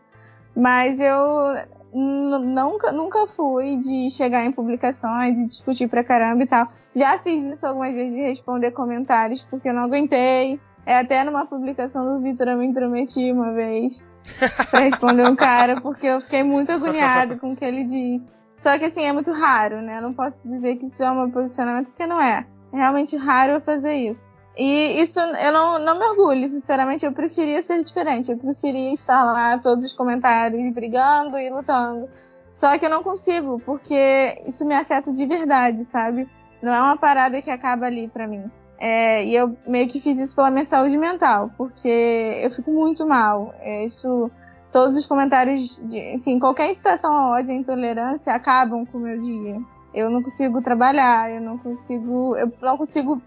Mas eu nunca, nunca fui de chegar em publicações e discutir pra caramba e tal. Já fiz isso algumas vezes de responder comentários porque eu não aguentei. É até numa publicação do Vitor eu me intrometi uma vez pra responder um cara porque eu fiquei muito agoniado com o que ele disse. Só que assim, é muito raro, né? Eu não posso dizer que isso é um posicionamento porque não é. É realmente raro eu fazer isso. E isso eu não, não me orgulho, sinceramente, eu preferia ser diferente. Eu preferia estar lá, todos os comentários, brigando e lutando. Só que eu não consigo, porque isso me afeta de verdade, sabe? Não é uma parada que acaba ali para mim. É, e eu meio que fiz isso pela minha saúde mental, porque eu fico muito mal. É, isso, todos os comentários, de, enfim, qualquer incitação à ódio e intolerância acabam com o meu dia eu não consigo trabalhar, eu não consigo, eu não consigo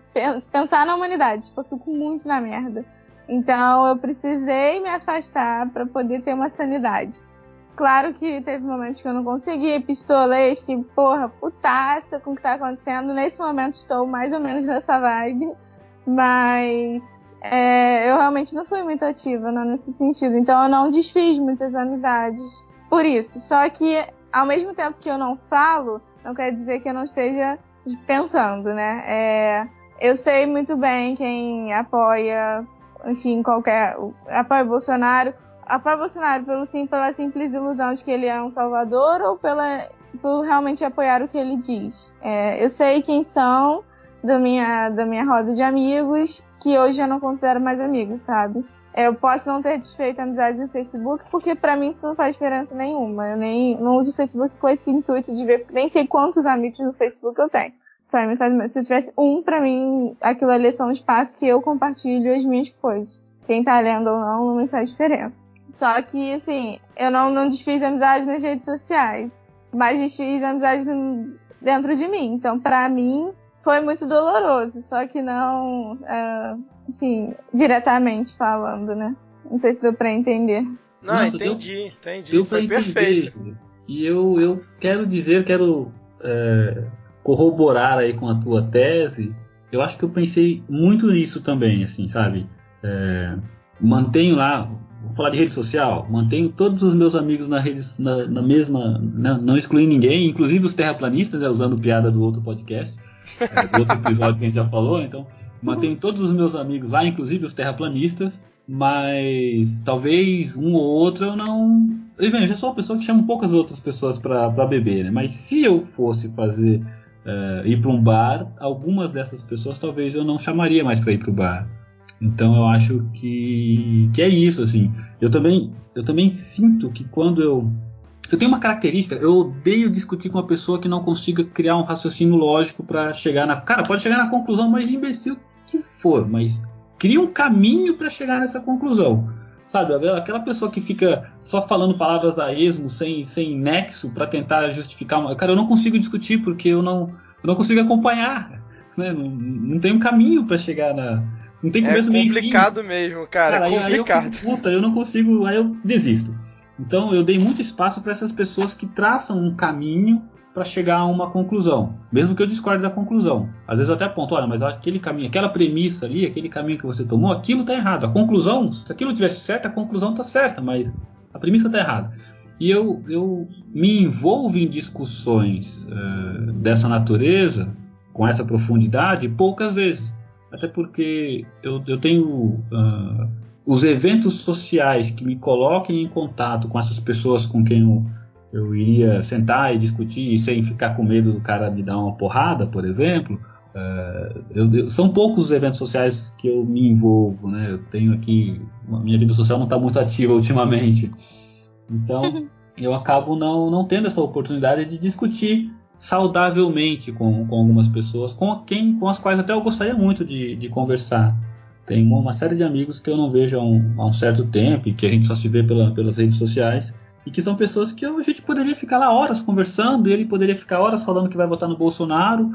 pensar na humanidade, tipo, eu fico muito na merda. Então eu precisei me afastar para poder ter uma sanidade. Claro que teve momentos que eu não consegui, pistolei, fiquei, porra, putaça com o que tá acontecendo. Nesse momento estou mais ou menos nessa vibe, mas é, eu realmente não fui muito ativa né, nesse sentido. Então eu não desfiz muitas amizades por isso. Só que ao mesmo tempo que eu não falo, não quer dizer que eu não esteja pensando, né? É, eu sei muito bem quem apoia, enfim, qualquer. apoia Bolsonaro. Apoia Bolsonaro pelo, sim, pela simples ilusão de que ele é um salvador ou pela, por realmente apoiar o que ele diz. É, eu sei quem são da minha, da minha roda de amigos que hoje eu não considero mais amigos, sabe? Eu posso não ter desfeito a amizade no Facebook, porque para mim isso não faz diferença nenhuma. Eu nem não uso o Facebook com esse intuito de ver, nem sei quantos amigos no Facebook eu tenho. Pra mim se eu tivesse um, para mim, aquilo ali é só um espaço que eu compartilho as minhas coisas. Quem tá lendo ou não, não me faz diferença. Só que, assim, eu não, não desfiz amizade nas redes sociais, mas desfiz amizade dentro de mim. Então, para mim, foi muito doloroso, só que não, uh, enfim, diretamente falando, né? Não sei se deu pra entender. Não, Nossa, entendi, deu, entendi. Deu foi perfeito. Entender. E eu, eu quero dizer, quero é, corroborar aí com a tua tese. Eu acho que eu pensei muito nisso também, assim, sabe? É, mantenho lá, vou falar de rede social, mantenho todos os meus amigos na, rede, na, na mesma, não, não excluindo ninguém, inclusive os terraplanistas, né, usando piada do outro podcast é, do outro episódio que a gente já falou, então mantenho todos os meus amigos lá, inclusive os terraplanistas, mas talvez um ou outro eu não. Eu, bem, eu já sou uma pessoa que chama poucas outras pessoas para beber, né? Mas se eu fosse fazer uh, ir para um bar, algumas dessas pessoas talvez eu não chamaria mais para ir para o bar. Então eu acho que, que é isso, assim. Eu também, eu também sinto que quando eu eu tenho uma característica, eu odeio discutir com uma pessoa que não consiga criar um raciocínio lógico para chegar na. Cara, pode chegar na conclusão mais imbecil que for, mas cria um caminho para chegar nessa conclusão. Sabe, aquela pessoa que fica só falando palavras a esmo, sem, sem nexo, para tentar justificar uma. Cara, eu não consigo discutir porque eu não, eu não consigo acompanhar. Né? Não, não tem um caminho para chegar na. Não tem começo, é complicado mesmo, cara. cara é complicado. Aí eu, puta, eu não consigo, aí eu desisto. Então eu dei muito espaço para essas pessoas que traçam um caminho para chegar a uma conclusão, mesmo que eu discorde da conclusão. Às vezes eu até aponto, olha, mas aquele caminho, aquela premissa ali, aquele caminho que você tomou, aquilo está errado. A conclusão, se aquilo tivesse certo, a conclusão está certa, mas a premissa está errada. E eu, eu me envolvo em discussões uh, dessa natureza, com essa profundidade, poucas vezes. Até porque eu, eu tenho uh, os eventos sociais que me coloquem em contato com essas pessoas com quem eu eu iria sentar e discutir sem ficar com medo do cara me dar uma porrada, por exemplo. Uh, eu, eu, são poucos os eventos sociais que eu me envolvo, né? Eu tenho aqui, minha vida social não está muito ativa ultimamente, então eu acabo não, não tendo essa oportunidade de discutir saudavelmente com, com algumas pessoas, com quem, com as quais até eu gostaria muito de, de conversar. Tem uma, uma, série de amigos que eu não vejo há um, há um certo tempo e que a gente só se vê pela, pelas redes sociais e que são pessoas que a gente poderia ficar lá horas conversando, e ele poderia ficar horas falando que vai votar no Bolsonaro,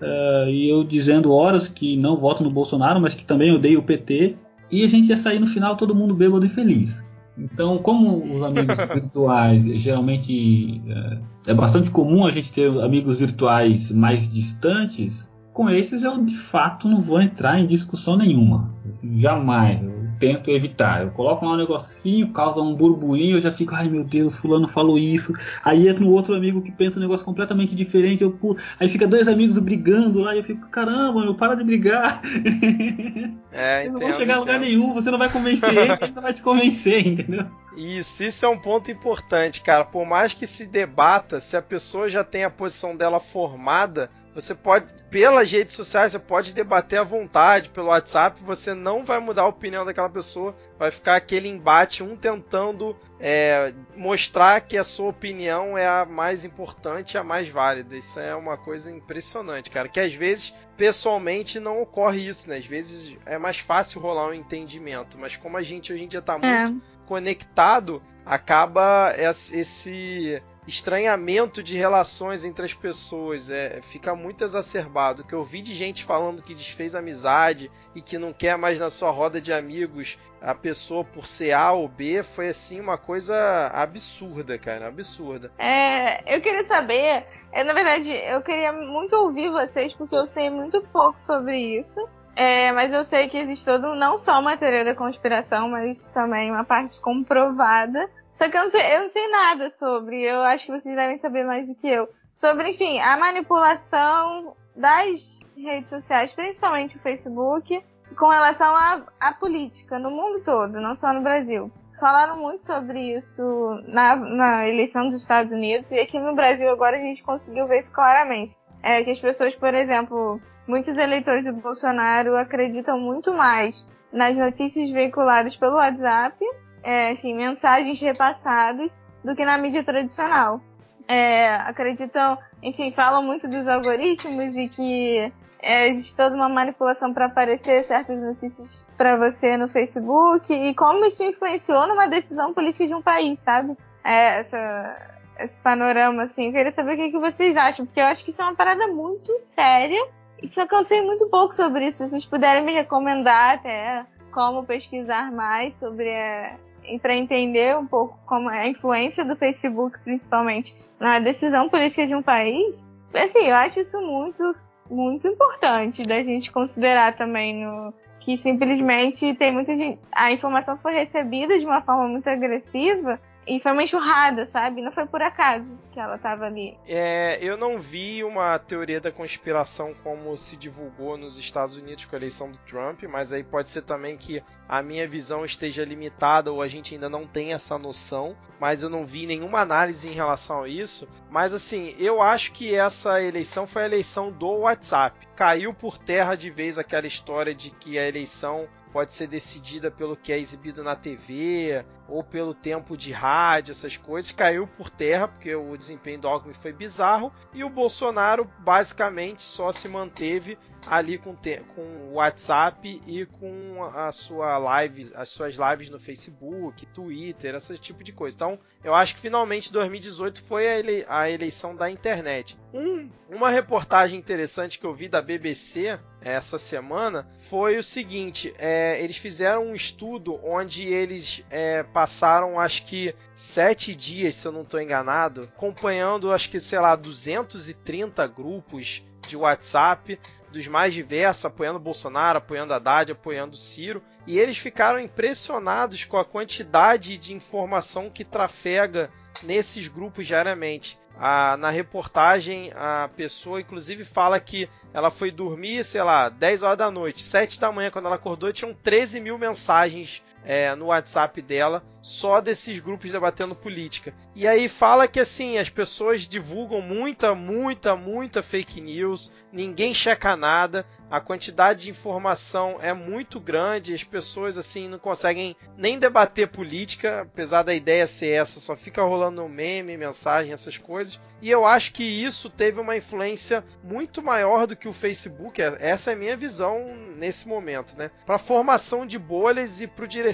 uh, e eu dizendo horas que não voto no Bolsonaro, mas que também odeio o PT, e a gente ia sair no final todo mundo bêbado e feliz. Então, como os amigos virtuais geralmente é, é bastante comum a gente ter amigos virtuais mais distantes, com esses eu de fato não vou entrar em discussão nenhuma. Assim, jamais tento evitar. Eu coloco lá um negocinho, causa um burburinho, eu já fico, ai meu Deus, fulano falou isso. Aí entra um outro amigo que pensa um negócio completamente diferente, eu pulo. Aí fica dois amigos brigando lá e eu fico, caramba, meu, para de brigar. É, eu não vou chegar a lugar nenhum, você não vai convencer ele, ele não vai te convencer, entendeu? Isso, isso é um ponto importante, cara. Por mais que se debata, se a pessoa já tem a posição dela formada, você pode, pelas redes sociais, você pode debater à vontade, pelo WhatsApp, você não vai mudar a opinião daquela pessoa, vai ficar aquele embate, um tentando é, mostrar que a sua opinião é a mais importante, a mais válida. Isso é uma coisa impressionante, cara. Que às vezes, pessoalmente, não ocorre isso, né? Às vezes é mais fácil rolar um entendimento, mas como a gente hoje em dia tá é. muito é. conectado, acaba esse estranhamento de relações entre as pessoas. É, fica muito exacerbado. Que eu vi de gente falando que desfez amizade e que não quer mais na sua roda de amigos a pessoa por ser A ou B foi assim uma coisa absurda, cara, absurda. É, eu queria saber, é, na verdade, eu queria muito ouvir vocês porque eu sei muito pouco sobre isso. É, mas eu sei que existe todo, não só uma teoria da conspiração, mas também uma parte comprovada só que eu não, sei, eu não sei nada sobre. Eu acho que vocês devem saber mais do que eu. Sobre, enfim, a manipulação das redes sociais, principalmente o Facebook, com relação à, política no mundo todo, não só no Brasil. Falaram muito sobre isso na, na eleição dos Estados Unidos e aqui no Brasil agora a gente conseguiu ver isso claramente. É que as pessoas, por exemplo, muitos eleitores do Bolsonaro acreditam muito mais nas notícias veiculadas pelo WhatsApp é, assim, mensagens repassadas do que na mídia tradicional. É, acreditam, enfim, falam muito dos algoritmos e que é, existe toda uma manipulação para aparecer certas notícias para você no Facebook e como isso influenciou numa decisão política de um país, sabe? É, essa, esse panorama, assim. Eu queria saber o que, que vocês acham, porque eu acho que isso é uma parada muito séria. Só que eu sei muito pouco sobre isso. Se vocês puderem me recomendar até como pesquisar mais sobre é, para entender um pouco como é a influência do Facebook, principalmente, na decisão política de um país, assim, eu acho isso muito, muito importante da gente considerar também no que simplesmente tem muita gente, a informação foi recebida de uma forma muito agressiva e foi uma enxurrada, sabe? Não foi por acaso que ela estava ali. É, eu não vi uma teoria da conspiração como se divulgou nos Estados Unidos com a eleição do Trump, mas aí pode ser também que a minha visão esteja limitada ou a gente ainda não tem essa noção, mas eu não vi nenhuma análise em relação a isso. Mas assim, eu acho que essa eleição foi a eleição do WhatsApp. Caiu por terra de vez aquela história de que a eleição pode ser decidida pelo que é exibido na TV ou pelo tempo de rádio, essas coisas, caiu por terra porque o desempenho do Alckmin foi bizarro e o Bolsonaro basicamente só se manteve ali com, com o WhatsApp e com a sua live, as suas lives no Facebook, Twitter, esse tipo de coisa. Então, eu acho que finalmente 2018 foi a, ele, a eleição da internet. Um, uma reportagem interessante que eu vi da BBC essa semana foi o seguinte: é, eles fizeram um estudo onde eles é, passaram, acho que sete dias, se eu não estou enganado, acompanhando, acho que sei lá, 230 grupos de WhatsApp dos mais diversos, apoiando Bolsonaro, apoiando Haddad, apoiando Ciro, e eles ficaram impressionados com a quantidade de informação que trafega nesses grupos diariamente. A, na reportagem, a pessoa inclusive fala que ela foi dormir, sei lá, 10 horas da noite, 7 da manhã, quando ela acordou, tinham 13 mil mensagens é, no WhatsApp dela só desses grupos debatendo política. E aí fala que assim, as pessoas divulgam muita, muita, muita fake news, ninguém checa nada, a quantidade de informação é muito grande, as pessoas assim não conseguem nem debater política, apesar da ideia ser essa, só fica rolando meme, mensagem, essas coisas. E eu acho que isso teve uma influência muito maior do que o Facebook, essa é a minha visão nesse momento, né? Para formação de bolhas e para o direcionamento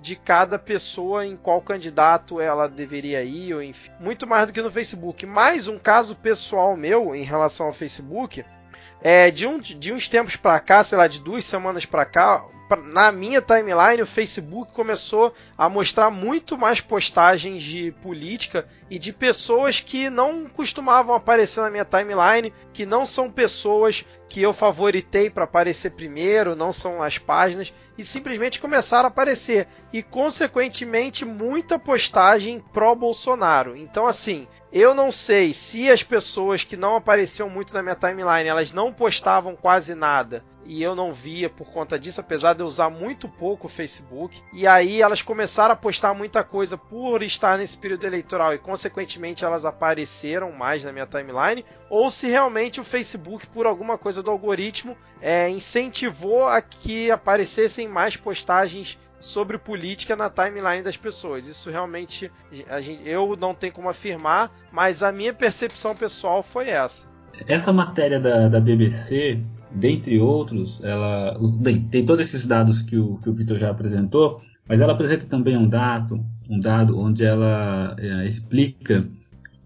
de cada pessoa em qual candidato ela deveria ir, ou enfim, muito mais do que no Facebook. Mais um caso pessoal meu em relação ao Facebook, é de, um, de uns tempos para cá, sei lá, de duas semanas para cá, na minha timeline, o Facebook começou a mostrar muito mais postagens de política e de pessoas que não costumavam aparecer na minha timeline, que não são pessoas que eu favoritei para aparecer primeiro, não são as páginas, e simplesmente começaram a aparecer. E, consequentemente, muita postagem pró-Bolsonaro. Então, assim, eu não sei se as pessoas que não apareciam muito na minha timeline, elas não postavam quase nada e eu não via por conta disso, apesar de usar muito pouco o Facebook. E aí elas começaram a postar muita coisa por estar nesse período eleitoral e, consequentemente, elas apareceram mais na minha timeline, ou se realmente o Facebook, por alguma coisa do algoritmo, é, incentivou a que aparecessem mais postagens sobre política na timeline das pessoas. Isso realmente gente, eu não tenho como afirmar, mas a minha percepção pessoal foi essa. Essa matéria da, da BBC, dentre outros, ela bem, tem todos esses dados que o, que o Vitor já apresentou, mas ela apresenta também um dado, um dado onde ela é, explica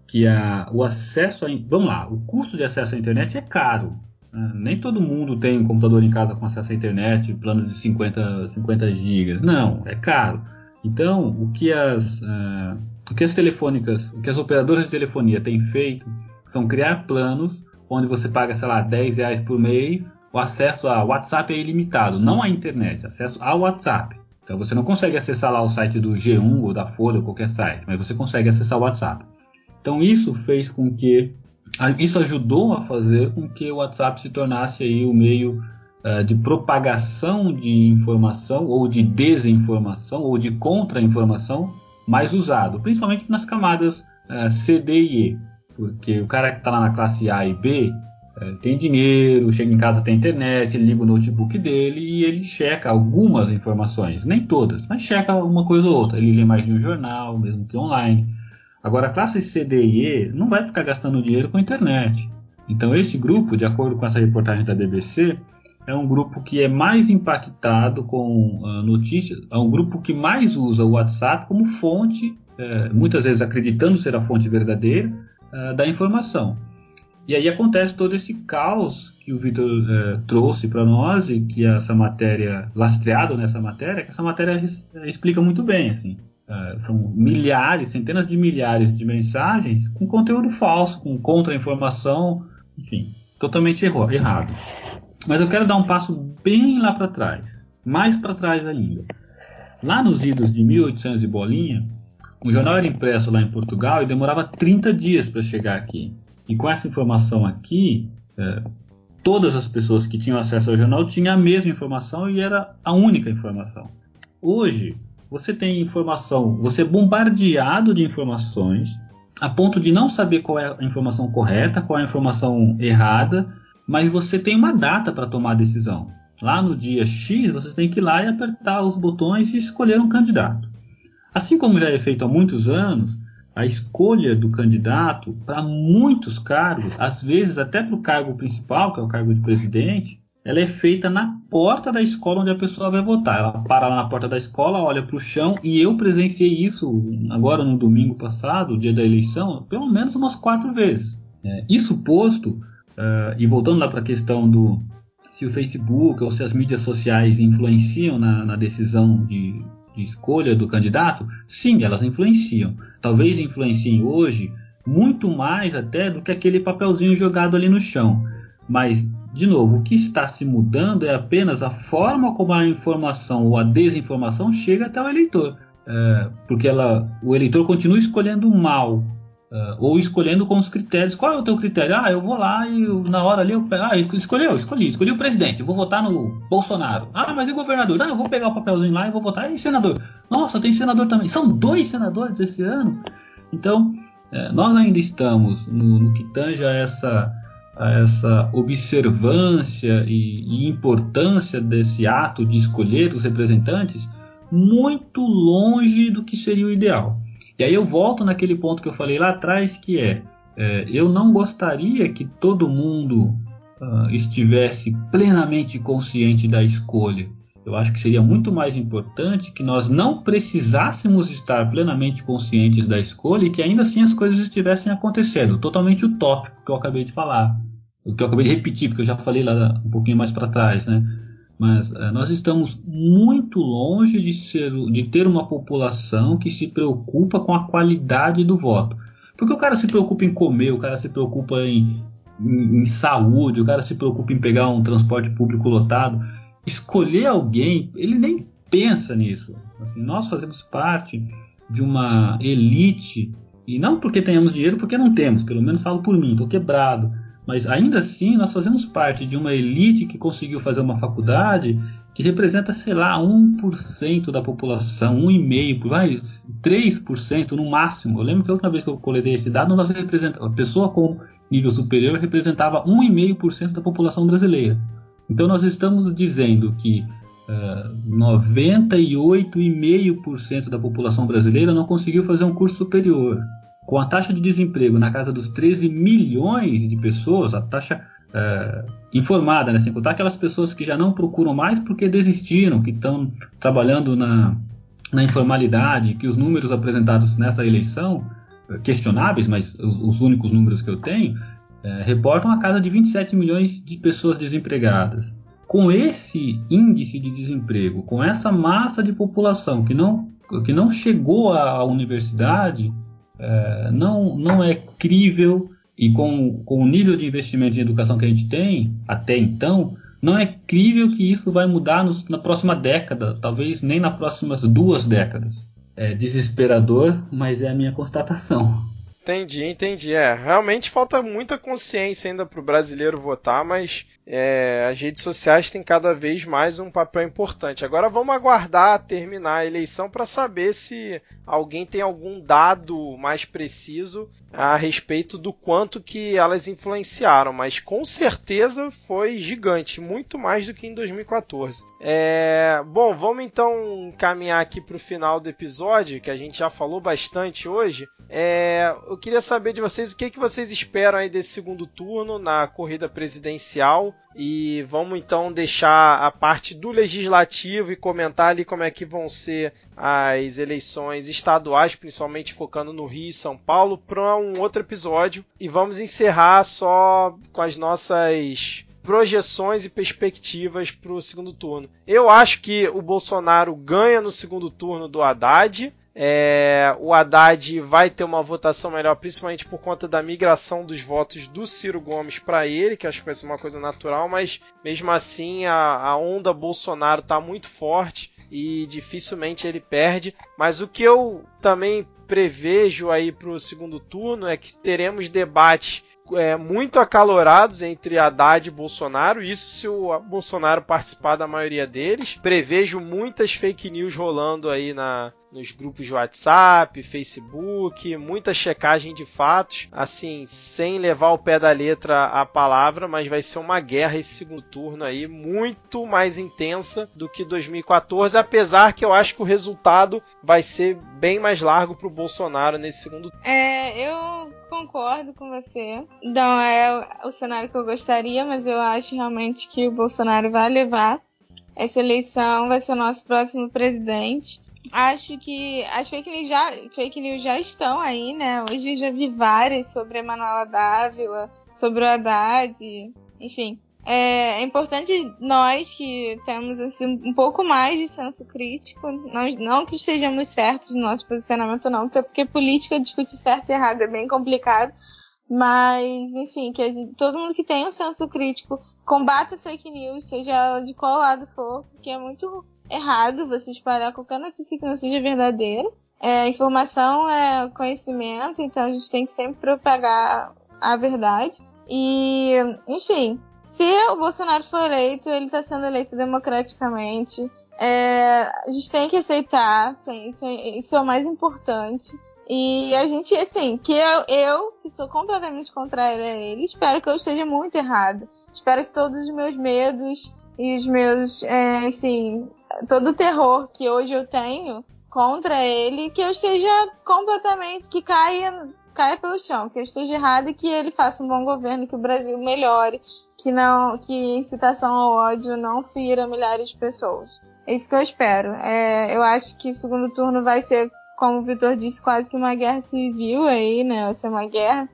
que a, o acesso a, vamos lá, o custo de acesso à internet é caro. Né? Nem todo mundo tem um computador em casa com acesso à internet, planos de 50, 50 gigas. Não, é caro. Então, o que as, uh, o que as telefônicas, o que as operadoras de telefonia têm feito são criar planos onde você paga, sei lá, 10 reais por mês, o acesso a WhatsApp é ilimitado, não à internet, acesso ao WhatsApp. Então você não consegue acessar lá o site do G1 ou da Folha ou qualquer site, mas você consegue acessar o WhatsApp. Então isso fez com que isso ajudou a fazer com que o WhatsApp se tornasse aí o meio uh, de propagação de informação ou de desinformação ou de contra-informação mais usado, principalmente nas camadas uh, C, D e E, porque o cara que está lá na classe A e B uh, tem dinheiro, chega em casa tem internet, liga o notebook dele e ele checa algumas informações, nem todas, mas checa uma coisa ou outra. Ele lê mais de um jornal, mesmo que online. Agora, a classe C, D e E não vai ficar gastando dinheiro com internet. Então, esse grupo, de acordo com essa reportagem da BBC, é um grupo que é mais impactado com uh, notícias, é um grupo que mais usa o WhatsApp como fonte, uh, muitas vezes acreditando ser a fonte verdadeira, uh, da informação. E aí acontece todo esse caos que o Vitor eh, trouxe para nós e que essa matéria, lastreado nessa matéria, que essa matéria explica muito bem. Assim. Uh, são milhares, centenas de milhares de mensagens com conteúdo falso, com contra-informação, enfim, totalmente erro, errado. Mas eu quero dar um passo bem lá para trás, mais para trás ainda. Lá nos idos de 1800 e bolinha, um jornal era impresso lá em Portugal e demorava 30 dias para chegar aqui. E com essa informação aqui, é, todas as pessoas que tinham acesso ao jornal tinham a mesma informação e era a única informação. Hoje, você tem informação, você é bombardeado de informações a ponto de não saber qual é a informação correta, qual é a informação errada, mas você tem uma data para tomar a decisão. Lá no dia X, você tem que ir lá e apertar os botões e escolher um candidato. Assim como já é feito há muitos anos, a escolha do candidato para muitos cargos, às vezes até para o cargo principal, que é o cargo de presidente, ela é feita na porta da escola onde a pessoa vai votar. Ela para lá na porta da escola, olha para o chão, e eu presenciei isso agora no domingo passado, dia da eleição, pelo menos umas quatro vezes. É, isso posto, uh, e voltando lá para a questão do se o Facebook ou se as mídias sociais influenciam na, na decisão de, de escolha do candidato, sim, elas influenciam. Talvez influenciem hoje muito mais até do que aquele papelzinho jogado ali no chão. Mas de novo, o que está se mudando é apenas a forma como a informação ou a desinformação chega até o eleitor. é, porque ela, o eleitor continua escolhendo mal. Uh, ou escolhendo com os critérios. Qual é o teu critério? Ah, eu vou lá e eu, na hora ali eu pego. Ah, escolheu, escolhi, escolhi o presidente. Eu vou votar no Bolsonaro. Ah, mas e o governador? Ah, eu vou pegar o papelzinho lá e vou votar. E senador? Nossa, tem senador também. São dois senadores esse ano. Então, é, nós ainda estamos no, no que tange a essa, a essa observância e, e importância desse ato de escolher os representantes muito longe do que seria o ideal. E aí eu volto naquele ponto que eu falei lá atrás, que é, é eu não gostaria que todo mundo uh, estivesse plenamente consciente da escolha. Eu acho que seria muito mais importante que nós não precisássemos estar plenamente conscientes da escolha e que ainda assim as coisas estivessem acontecendo. Totalmente utópico que eu acabei de falar. O que eu acabei de repetir, porque eu já falei lá um pouquinho mais para trás, né? Mas uh, nós estamos muito longe de, ser, de ter uma população que se preocupa com a qualidade do voto. Porque o cara se preocupa em comer, o cara se preocupa em, em, em saúde, o cara se preocupa em pegar um transporte público lotado. Escolher alguém, ele nem pensa nisso. Assim, nós fazemos parte de uma elite, e não porque tenhamos dinheiro, porque não temos, pelo menos falo por mim, estou quebrado mas ainda assim nós fazemos parte de uma elite que conseguiu fazer uma faculdade que representa, sei lá, 1% da população, 1,5%, vai, 3% no máximo. Eu lembro que a última vez que eu coletei esse dado, nós a pessoa com nível superior representava 1,5% da população brasileira. Então nós estamos dizendo que uh, 98,5% da população brasileira não conseguiu fazer um curso superior com a taxa de desemprego na casa dos 13 milhões de pessoas, a taxa é, informada, né? sem contar aquelas pessoas que já não procuram mais porque desistiram, que estão trabalhando na, na informalidade, que os números apresentados nessa eleição, é, questionáveis, mas os, os únicos números que eu tenho, é, reportam a casa de 27 milhões de pessoas desempregadas. Com esse índice de desemprego, com essa massa de população que não, que não chegou à universidade, é, não, não é crível e com, com o nível de investimento em educação que a gente tem até então, não é crível que isso vai mudar nos, na próxima década, talvez nem nas próximas duas décadas. É desesperador, mas é a minha constatação. Entendi, entendi. É, realmente falta muita consciência ainda para o brasileiro votar, mas é, as redes sociais têm cada vez mais um papel importante. Agora vamos aguardar terminar a eleição para saber se alguém tem algum dado mais preciso a respeito do quanto que elas influenciaram, mas com certeza foi gigante, muito mais do que em 2014. É, bom, vamos então caminhar aqui para o final do episódio, que a gente já falou bastante hoje. É, eu queria saber de vocês o que, que vocês esperam aí desse segundo turno na corrida presidencial e vamos então deixar a parte do legislativo e comentar ali como é que vão ser as eleições estaduais, principalmente focando no Rio e São Paulo, para um outro episódio. E vamos encerrar só com as nossas projeções e perspectivas para o segundo turno. Eu acho que o Bolsonaro ganha no segundo turno do Haddad. É, o Haddad vai ter uma votação melhor, principalmente por conta da migração dos votos do Ciro Gomes para ele, que acho que vai ser uma coisa natural, mas mesmo assim a, a onda Bolsonaro está muito forte e dificilmente ele perde. Mas o que eu também prevejo aí para o segundo turno é que teremos debates é, muito acalorados entre Haddad e Bolsonaro, isso se o Bolsonaro participar da maioria deles. Prevejo muitas fake news rolando aí na, nos grupos de WhatsApp, Facebook, muita checagem de fatos, assim, sem levar o pé da letra a palavra, mas vai ser uma guerra esse segundo turno aí, muito mais intensa do que 2014, apesar que eu acho que o resultado vai ser bem mais largo para o Bolsonaro nesse segundo turno. É, eu concordo com você. Não é o cenário que eu gostaria, mas eu acho realmente que o Bolsonaro vai levar essa eleição, vai ser o nosso próximo presidente. Acho que as fake news já, fake news já estão aí, né? Hoje já vi várias sobre a Manuela Dávila, sobre o Haddad, enfim. É, é, importante nós que temos assim, um pouco mais de senso crítico, não, não que estejamos certos no nosso posicionamento, não, porque política discutir certo e errado é bem complicado, mas, enfim, que gente, todo mundo que tem um senso crítico combata fake news, seja ela de qual lado for, porque é muito errado você espalhar qualquer notícia que não seja verdadeira. É, informação é conhecimento, então a gente tem que sempre propagar a verdade. E, enfim, se o Bolsonaro for eleito, ele está sendo eleito democraticamente. É, a gente tem que aceitar, sim, isso, é, isso é o mais importante. E a gente, assim, que eu, eu, que sou completamente contrária a ele, espero que eu esteja muito errado. Espero que todos os meus medos e os meus, é, enfim, todo o terror que hoje eu tenho contra ele, que eu esteja completamente, que caia, caia pelo chão, que eu esteja errado e que ele faça um bom governo, que o Brasil melhore, que não, que incitação ao ódio não fira milhares de pessoas. É isso que eu espero. É, eu acho que o segundo turno vai ser como o Vitor disse, quase que uma guerra civil aí, né? Vai ser uma guerra.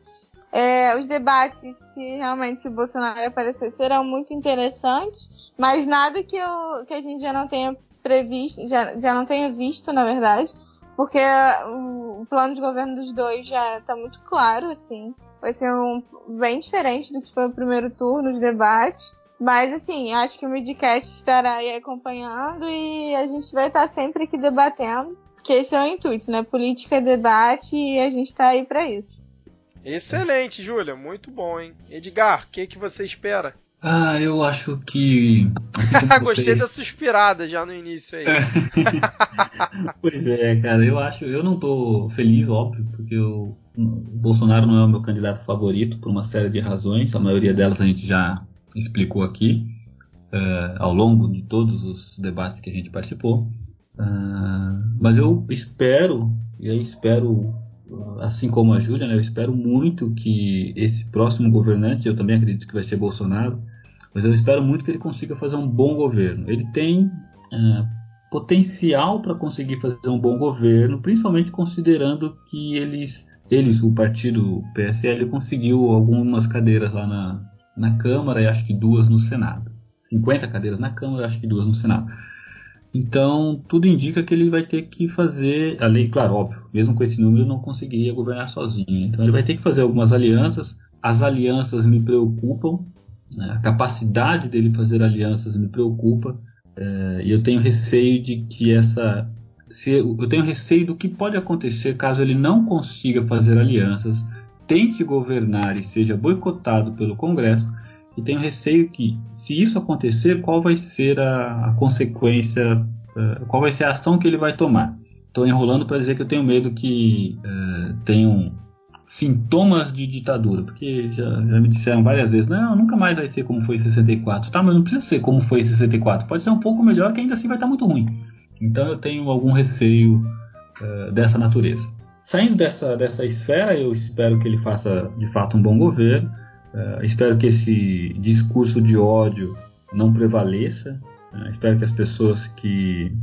É, os debates, se realmente se Bolsonaro aparecer, serão muito interessantes, mas nada que, eu, que a gente já não tenha previsto, já, já não tenha visto, na verdade, porque o plano de governo dos dois já está muito claro, assim. Vai ser um, bem diferente do que foi o primeiro turno, os debates. Mas, assim, acho que o Midcast estará aí acompanhando e a gente vai estar sempre aqui debatendo porque esse é o intuito, né? Política é debate e a gente tá aí para isso. Excelente, Júlia. Muito bom, hein? Edgar, o que, que você espera? Ah, eu acho que. Assim Gostei da suspirada já no início aí. pois é, cara, eu acho. Eu não tô feliz, óbvio, porque o Bolsonaro não é o meu candidato favorito por uma série de razões. A maioria delas a gente já explicou aqui uh, ao longo de todos os debates que a gente participou. Uh, mas eu espero, e espero, assim como a Júlia, né, eu espero muito que esse próximo governante, eu também acredito que vai ser Bolsonaro, mas eu espero muito que ele consiga fazer um bom governo. Ele tem uh, potencial para conseguir fazer um bom governo, principalmente considerando que eles, eles o partido PSL, conseguiu algumas cadeiras lá na, na Câmara e acho que duas no Senado. 50 cadeiras na Câmara, acho que duas no Senado. Então, tudo indica que ele vai ter que fazer, a lei, claro, óbvio, mesmo com esse número, não conseguiria governar sozinho. Então, ele vai ter que fazer algumas alianças. As alianças me preocupam, né? a capacidade dele fazer alianças me preocupa, é, e eu tenho receio de que essa. Se, eu tenho receio do que pode acontecer caso ele não consiga fazer alianças, tente governar e seja boicotado pelo Congresso e tenho receio que, se isso acontecer, qual vai ser a, a consequência, uh, qual vai ser a ação que ele vai tomar. Estou enrolando para dizer que eu tenho medo que uh, tenham sintomas de ditadura, porque já, já, me disseram várias vezes, não, nunca mais vai ser como foi em 64. Tá, mas não precisa ser como foi em 64. Pode ser um pouco melhor, que ainda assim vai estar tá muito ruim. Então eu tenho algum receio uh, dessa natureza. Saindo dessa, dessa esfera, eu espero que ele faça de fato um bom governo. Uh, espero que esse discurso de ódio não prevaleça. Uh, espero que as pessoas que,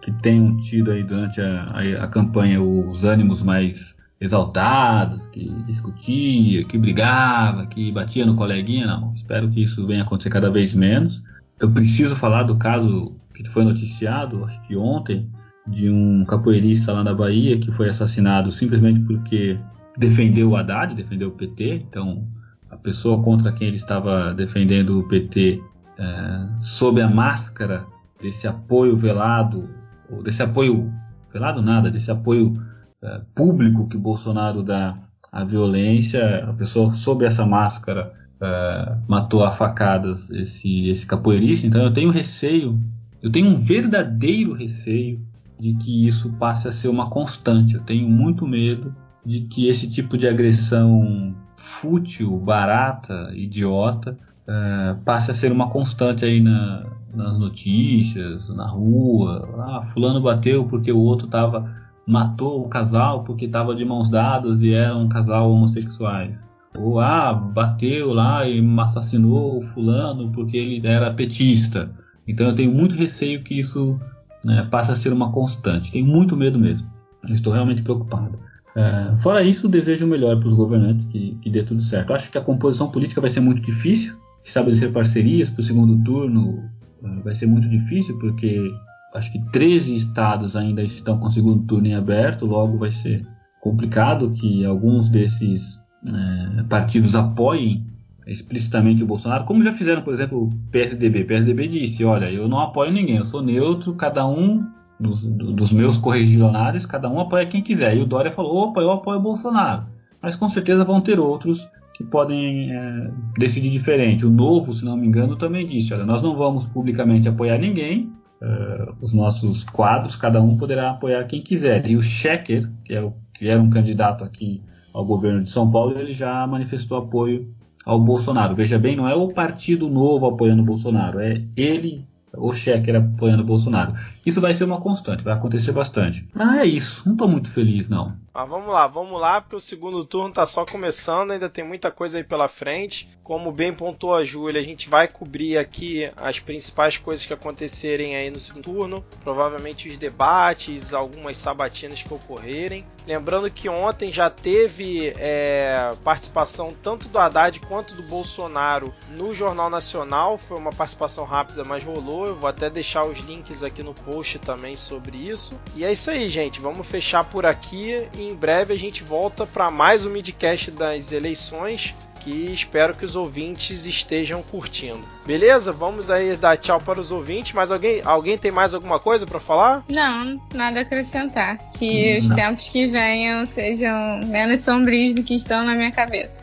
que tenham tido aí durante a, a, a, campanha os ânimos mais exaltados, que discutia, que brigava, que batia no coleguinha, não. Espero que isso venha acontecer cada vez menos. Eu preciso falar do caso que foi noticiado, acho que ontem, de um capoeirista lá na Bahia que foi assassinado simplesmente porque defendeu o Haddad, defendeu o PT. Então, a pessoa contra quem ele estava defendendo o PT é, sob a máscara desse apoio velado, ou desse apoio velado nada, desse apoio é, público que Bolsonaro dá à violência, a pessoa sob essa máscara é, matou a facadas esse, esse capoeirista. Então eu tenho receio, eu tenho um verdadeiro receio de que isso passe a ser uma constante. Eu tenho muito medo de que esse tipo de agressão fútil, barata, idiota, uh, passe a ser uma constante aí na, nas notícias, na rua. Ah, fulano bateu porque o outro tava matou o casal porque estava de mãos dadas e era um casal homossexuais. Ou ah, bateu lá e assassinou o fulano porque ele era petista. Então eu tenho muito receio que isso né, passe a ser uma constante. Tenho muito medo mesmo. Eu estou realmente preocupado. É, fora isso, desejo o melhor para os governantes, que, que dê tudo certo. acho que a composição política vai ser muito difícil. Estabelecer parcerias para o segundo turno uh, vai ser muito difícil, porque acho que 13 estados ainda estão com o segundo turno em aberto, logo vai ser complicado que alguns desses uh, partidos apoiem explicitamente o Bolsonaro, como já fizeram, por exemplo, o PSDB. O PSDB disse: olha, eu não apoio ninguém, eu sou neutro, cada um dos, dos meus correligionários, cada um apoia quem quiser. E o Dória falou: opa, eu apoio o Bolsonaro. Mas com certeza vão ter outros que podem é, decidir diferente. O Novo, se não me engano, também disse: olha, nós não vamos publicamente apoiar ninguém, uh, os nossos quadros, cada um poderá apoiar quem quiser. E o Schecker, que, é o, que era um candidato aqui ao governo de São Paulo, ele já manifestou apoio ao Bolsonaro. Veja bem, não é o Partido Novo apoiando o Bolsonaro, é ele o Checker apoiando o Bolsonaro. Isso vai ser uma constante, vai acontecer bastante. Mas é isso, não estou muito feliz não. Mas vamos lá, vamos lá, porque o segundo turno está só começando, ainda tem muita coisa aí pela frente. Como bem pontuou a Júlia, a gente vai cobrir aqui as principais coisas que acontecerem aí no segundo turno, provavelmente os debates, algumas sabatinas que ocorrerem. Lembrando que ontem já teve é, participação tanto do Haddad quanto do Bolsonaro no Jornal Nacional, foi uma participação rápida, mas rolou. Eu vou até deixar os links aqui no post também sobre isso. E é isso aí, gente. Vamos fechar por aqui e em breve a gente volta para mais um midcast das eleições que espero que os ouvintes estejam curtindo. Beleza? Vamos aí dar tchau para os ouvintes. Mas alguém, alguém tem mais alguma coisa para falar? Não, nada a acrescentar. Que os tempos que venham sejam menos sombrios do que estão na minha cabeça.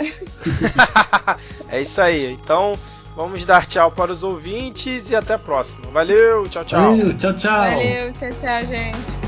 é isso aí. Então, vamos dar tchau para os ouvintes e até a próxima. Valeu, tchau, tchau. Valeu, tchau, tchau. Valeu, tchau, tchau, gente.